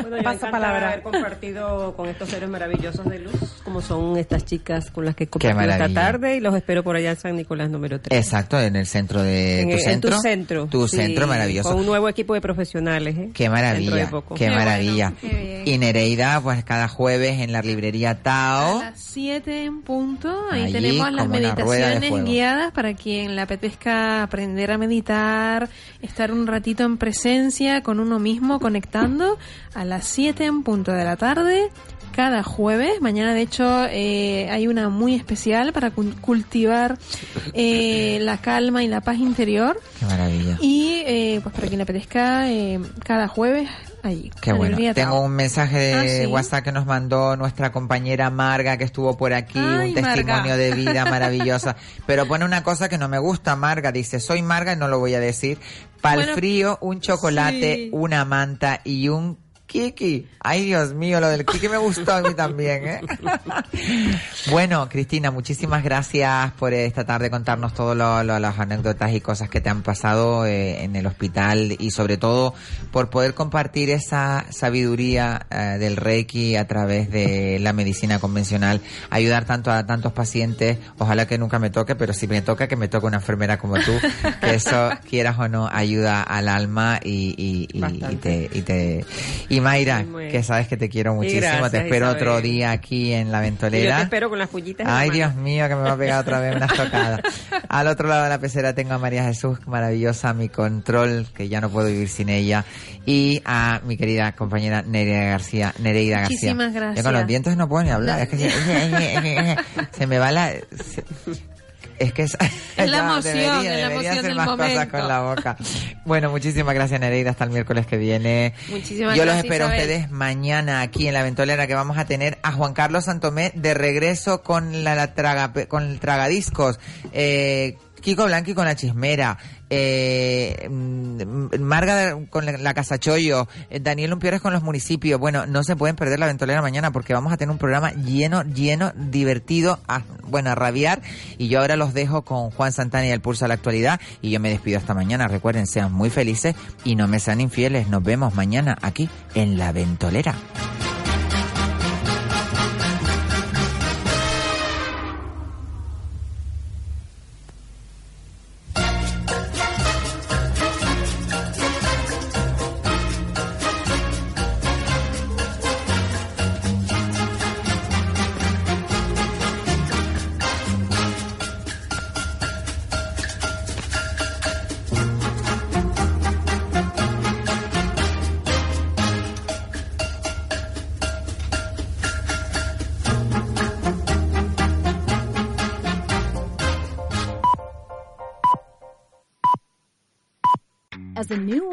Bueno, yo palabra. haber compartido con estos seres maravillosos de luz, como son estas chicas con las que compartido esta tarde y los espero por allá en San Nicolás número 3. Exacto, en el centro de en, tu en centro. tu centro. Tu sí, centro maravilloso. Con un nuevo equipo de profesionales. ¿eh? Qué maravilla, de poco. qué, maravilla. qué. Y Nereida, pues cada jueves en la librería Tao. A las 7 en punto, ahí Allí, tenemos las meditaciones fuego. guiadas para quien le apetezca aprender a meditar, estar un ratito en presencia con uno mismo, conectando a las 7 en punto de la tarde. Cada jueves, mañana de hecho eh, hay una muy especial para cul- cultivar eh, [laughs] la calma y la paz interior. Qué maravilla. Y eh, pues para quien le apetezca, eh, cada jueves allí. Qué bueno. Tengo un mensaje de Ah, ¿sí? WhatsApp que nos mandó nuestra compañera Marga que estuvo por aquí, Ay, un testimonio Marga. de vida [laughs] maravillosa. Pero pone una cosa que no me gusta, Marga. Dice, soy Marga y no lo voy a decir. Para el Bueno, frío, un chocolate, sí. una manta y un Kiki. Ay, Dios mío, lo del Kiki me gustó a mí también, ¿eh? [laughs] bueno, Cristina, muchísimas gracias por esta tarde contarnos todas las anécdotas y cosas que te han pasado eh, en el hospital y sobre todo por poder compartir esa sabiduría eh, del Reiki a través de la medicina convencional, ayudar tanto a tantos pacientes, ojalá que nunca me toque, pero si me toca, que me toque una enfermera como tú, que eso, [laughs] quieras o no, ayuda al alma y, y, y- y te, y te... Y Mayra, que sabes que te quiero muchísimo, gracias, te espero Isabel. otro día aquí en la Y yo ventolera. te espero con las pullitas. en la Ay. Dios mío, que me va a pegar otra vez unas [laughs] tocadas. Al otro lado de la pecera tengo a María Jesús, maravillosa, mi control, que ya no puedo vivir sin ella. Y a mi querida compañera Nereida García. Nereida García. Muchísimas gracias. Yo con los dientes no puedo ni hablar. No. Es que se, [laughs] se me va la... se- es que es, [laughs] Es la emoción, debería, es la emoción hacer del más cosas momento. con la boca. Bueno, muchísimas gracias Nereida, hasta el miércoles que viene. Muchísimas Yo los gracias, espero a ustedes mañana aquí en la ventolera que vamos a tener a Juan Carlos Santomé de regreso con la, la traga, con el tragadiscos. Eh, Kiko Blanqui con la chismera, eh, mm, Marga con la, Casachollo, eh, Daniel Lumpiores con los municipios. Bueno, no se pueden perder la ventolera mañana porque vamos a tener un programa lleno, lleno, divertido, bueno, a rabiar. Y yo ahora los dejo con Juan Santana y el pulso a la actualidad. Y yo me despido hasta mañana. Recuerden, sean muy felices y no me sean infieles. Nos vemos mañana aquí en la ventolera.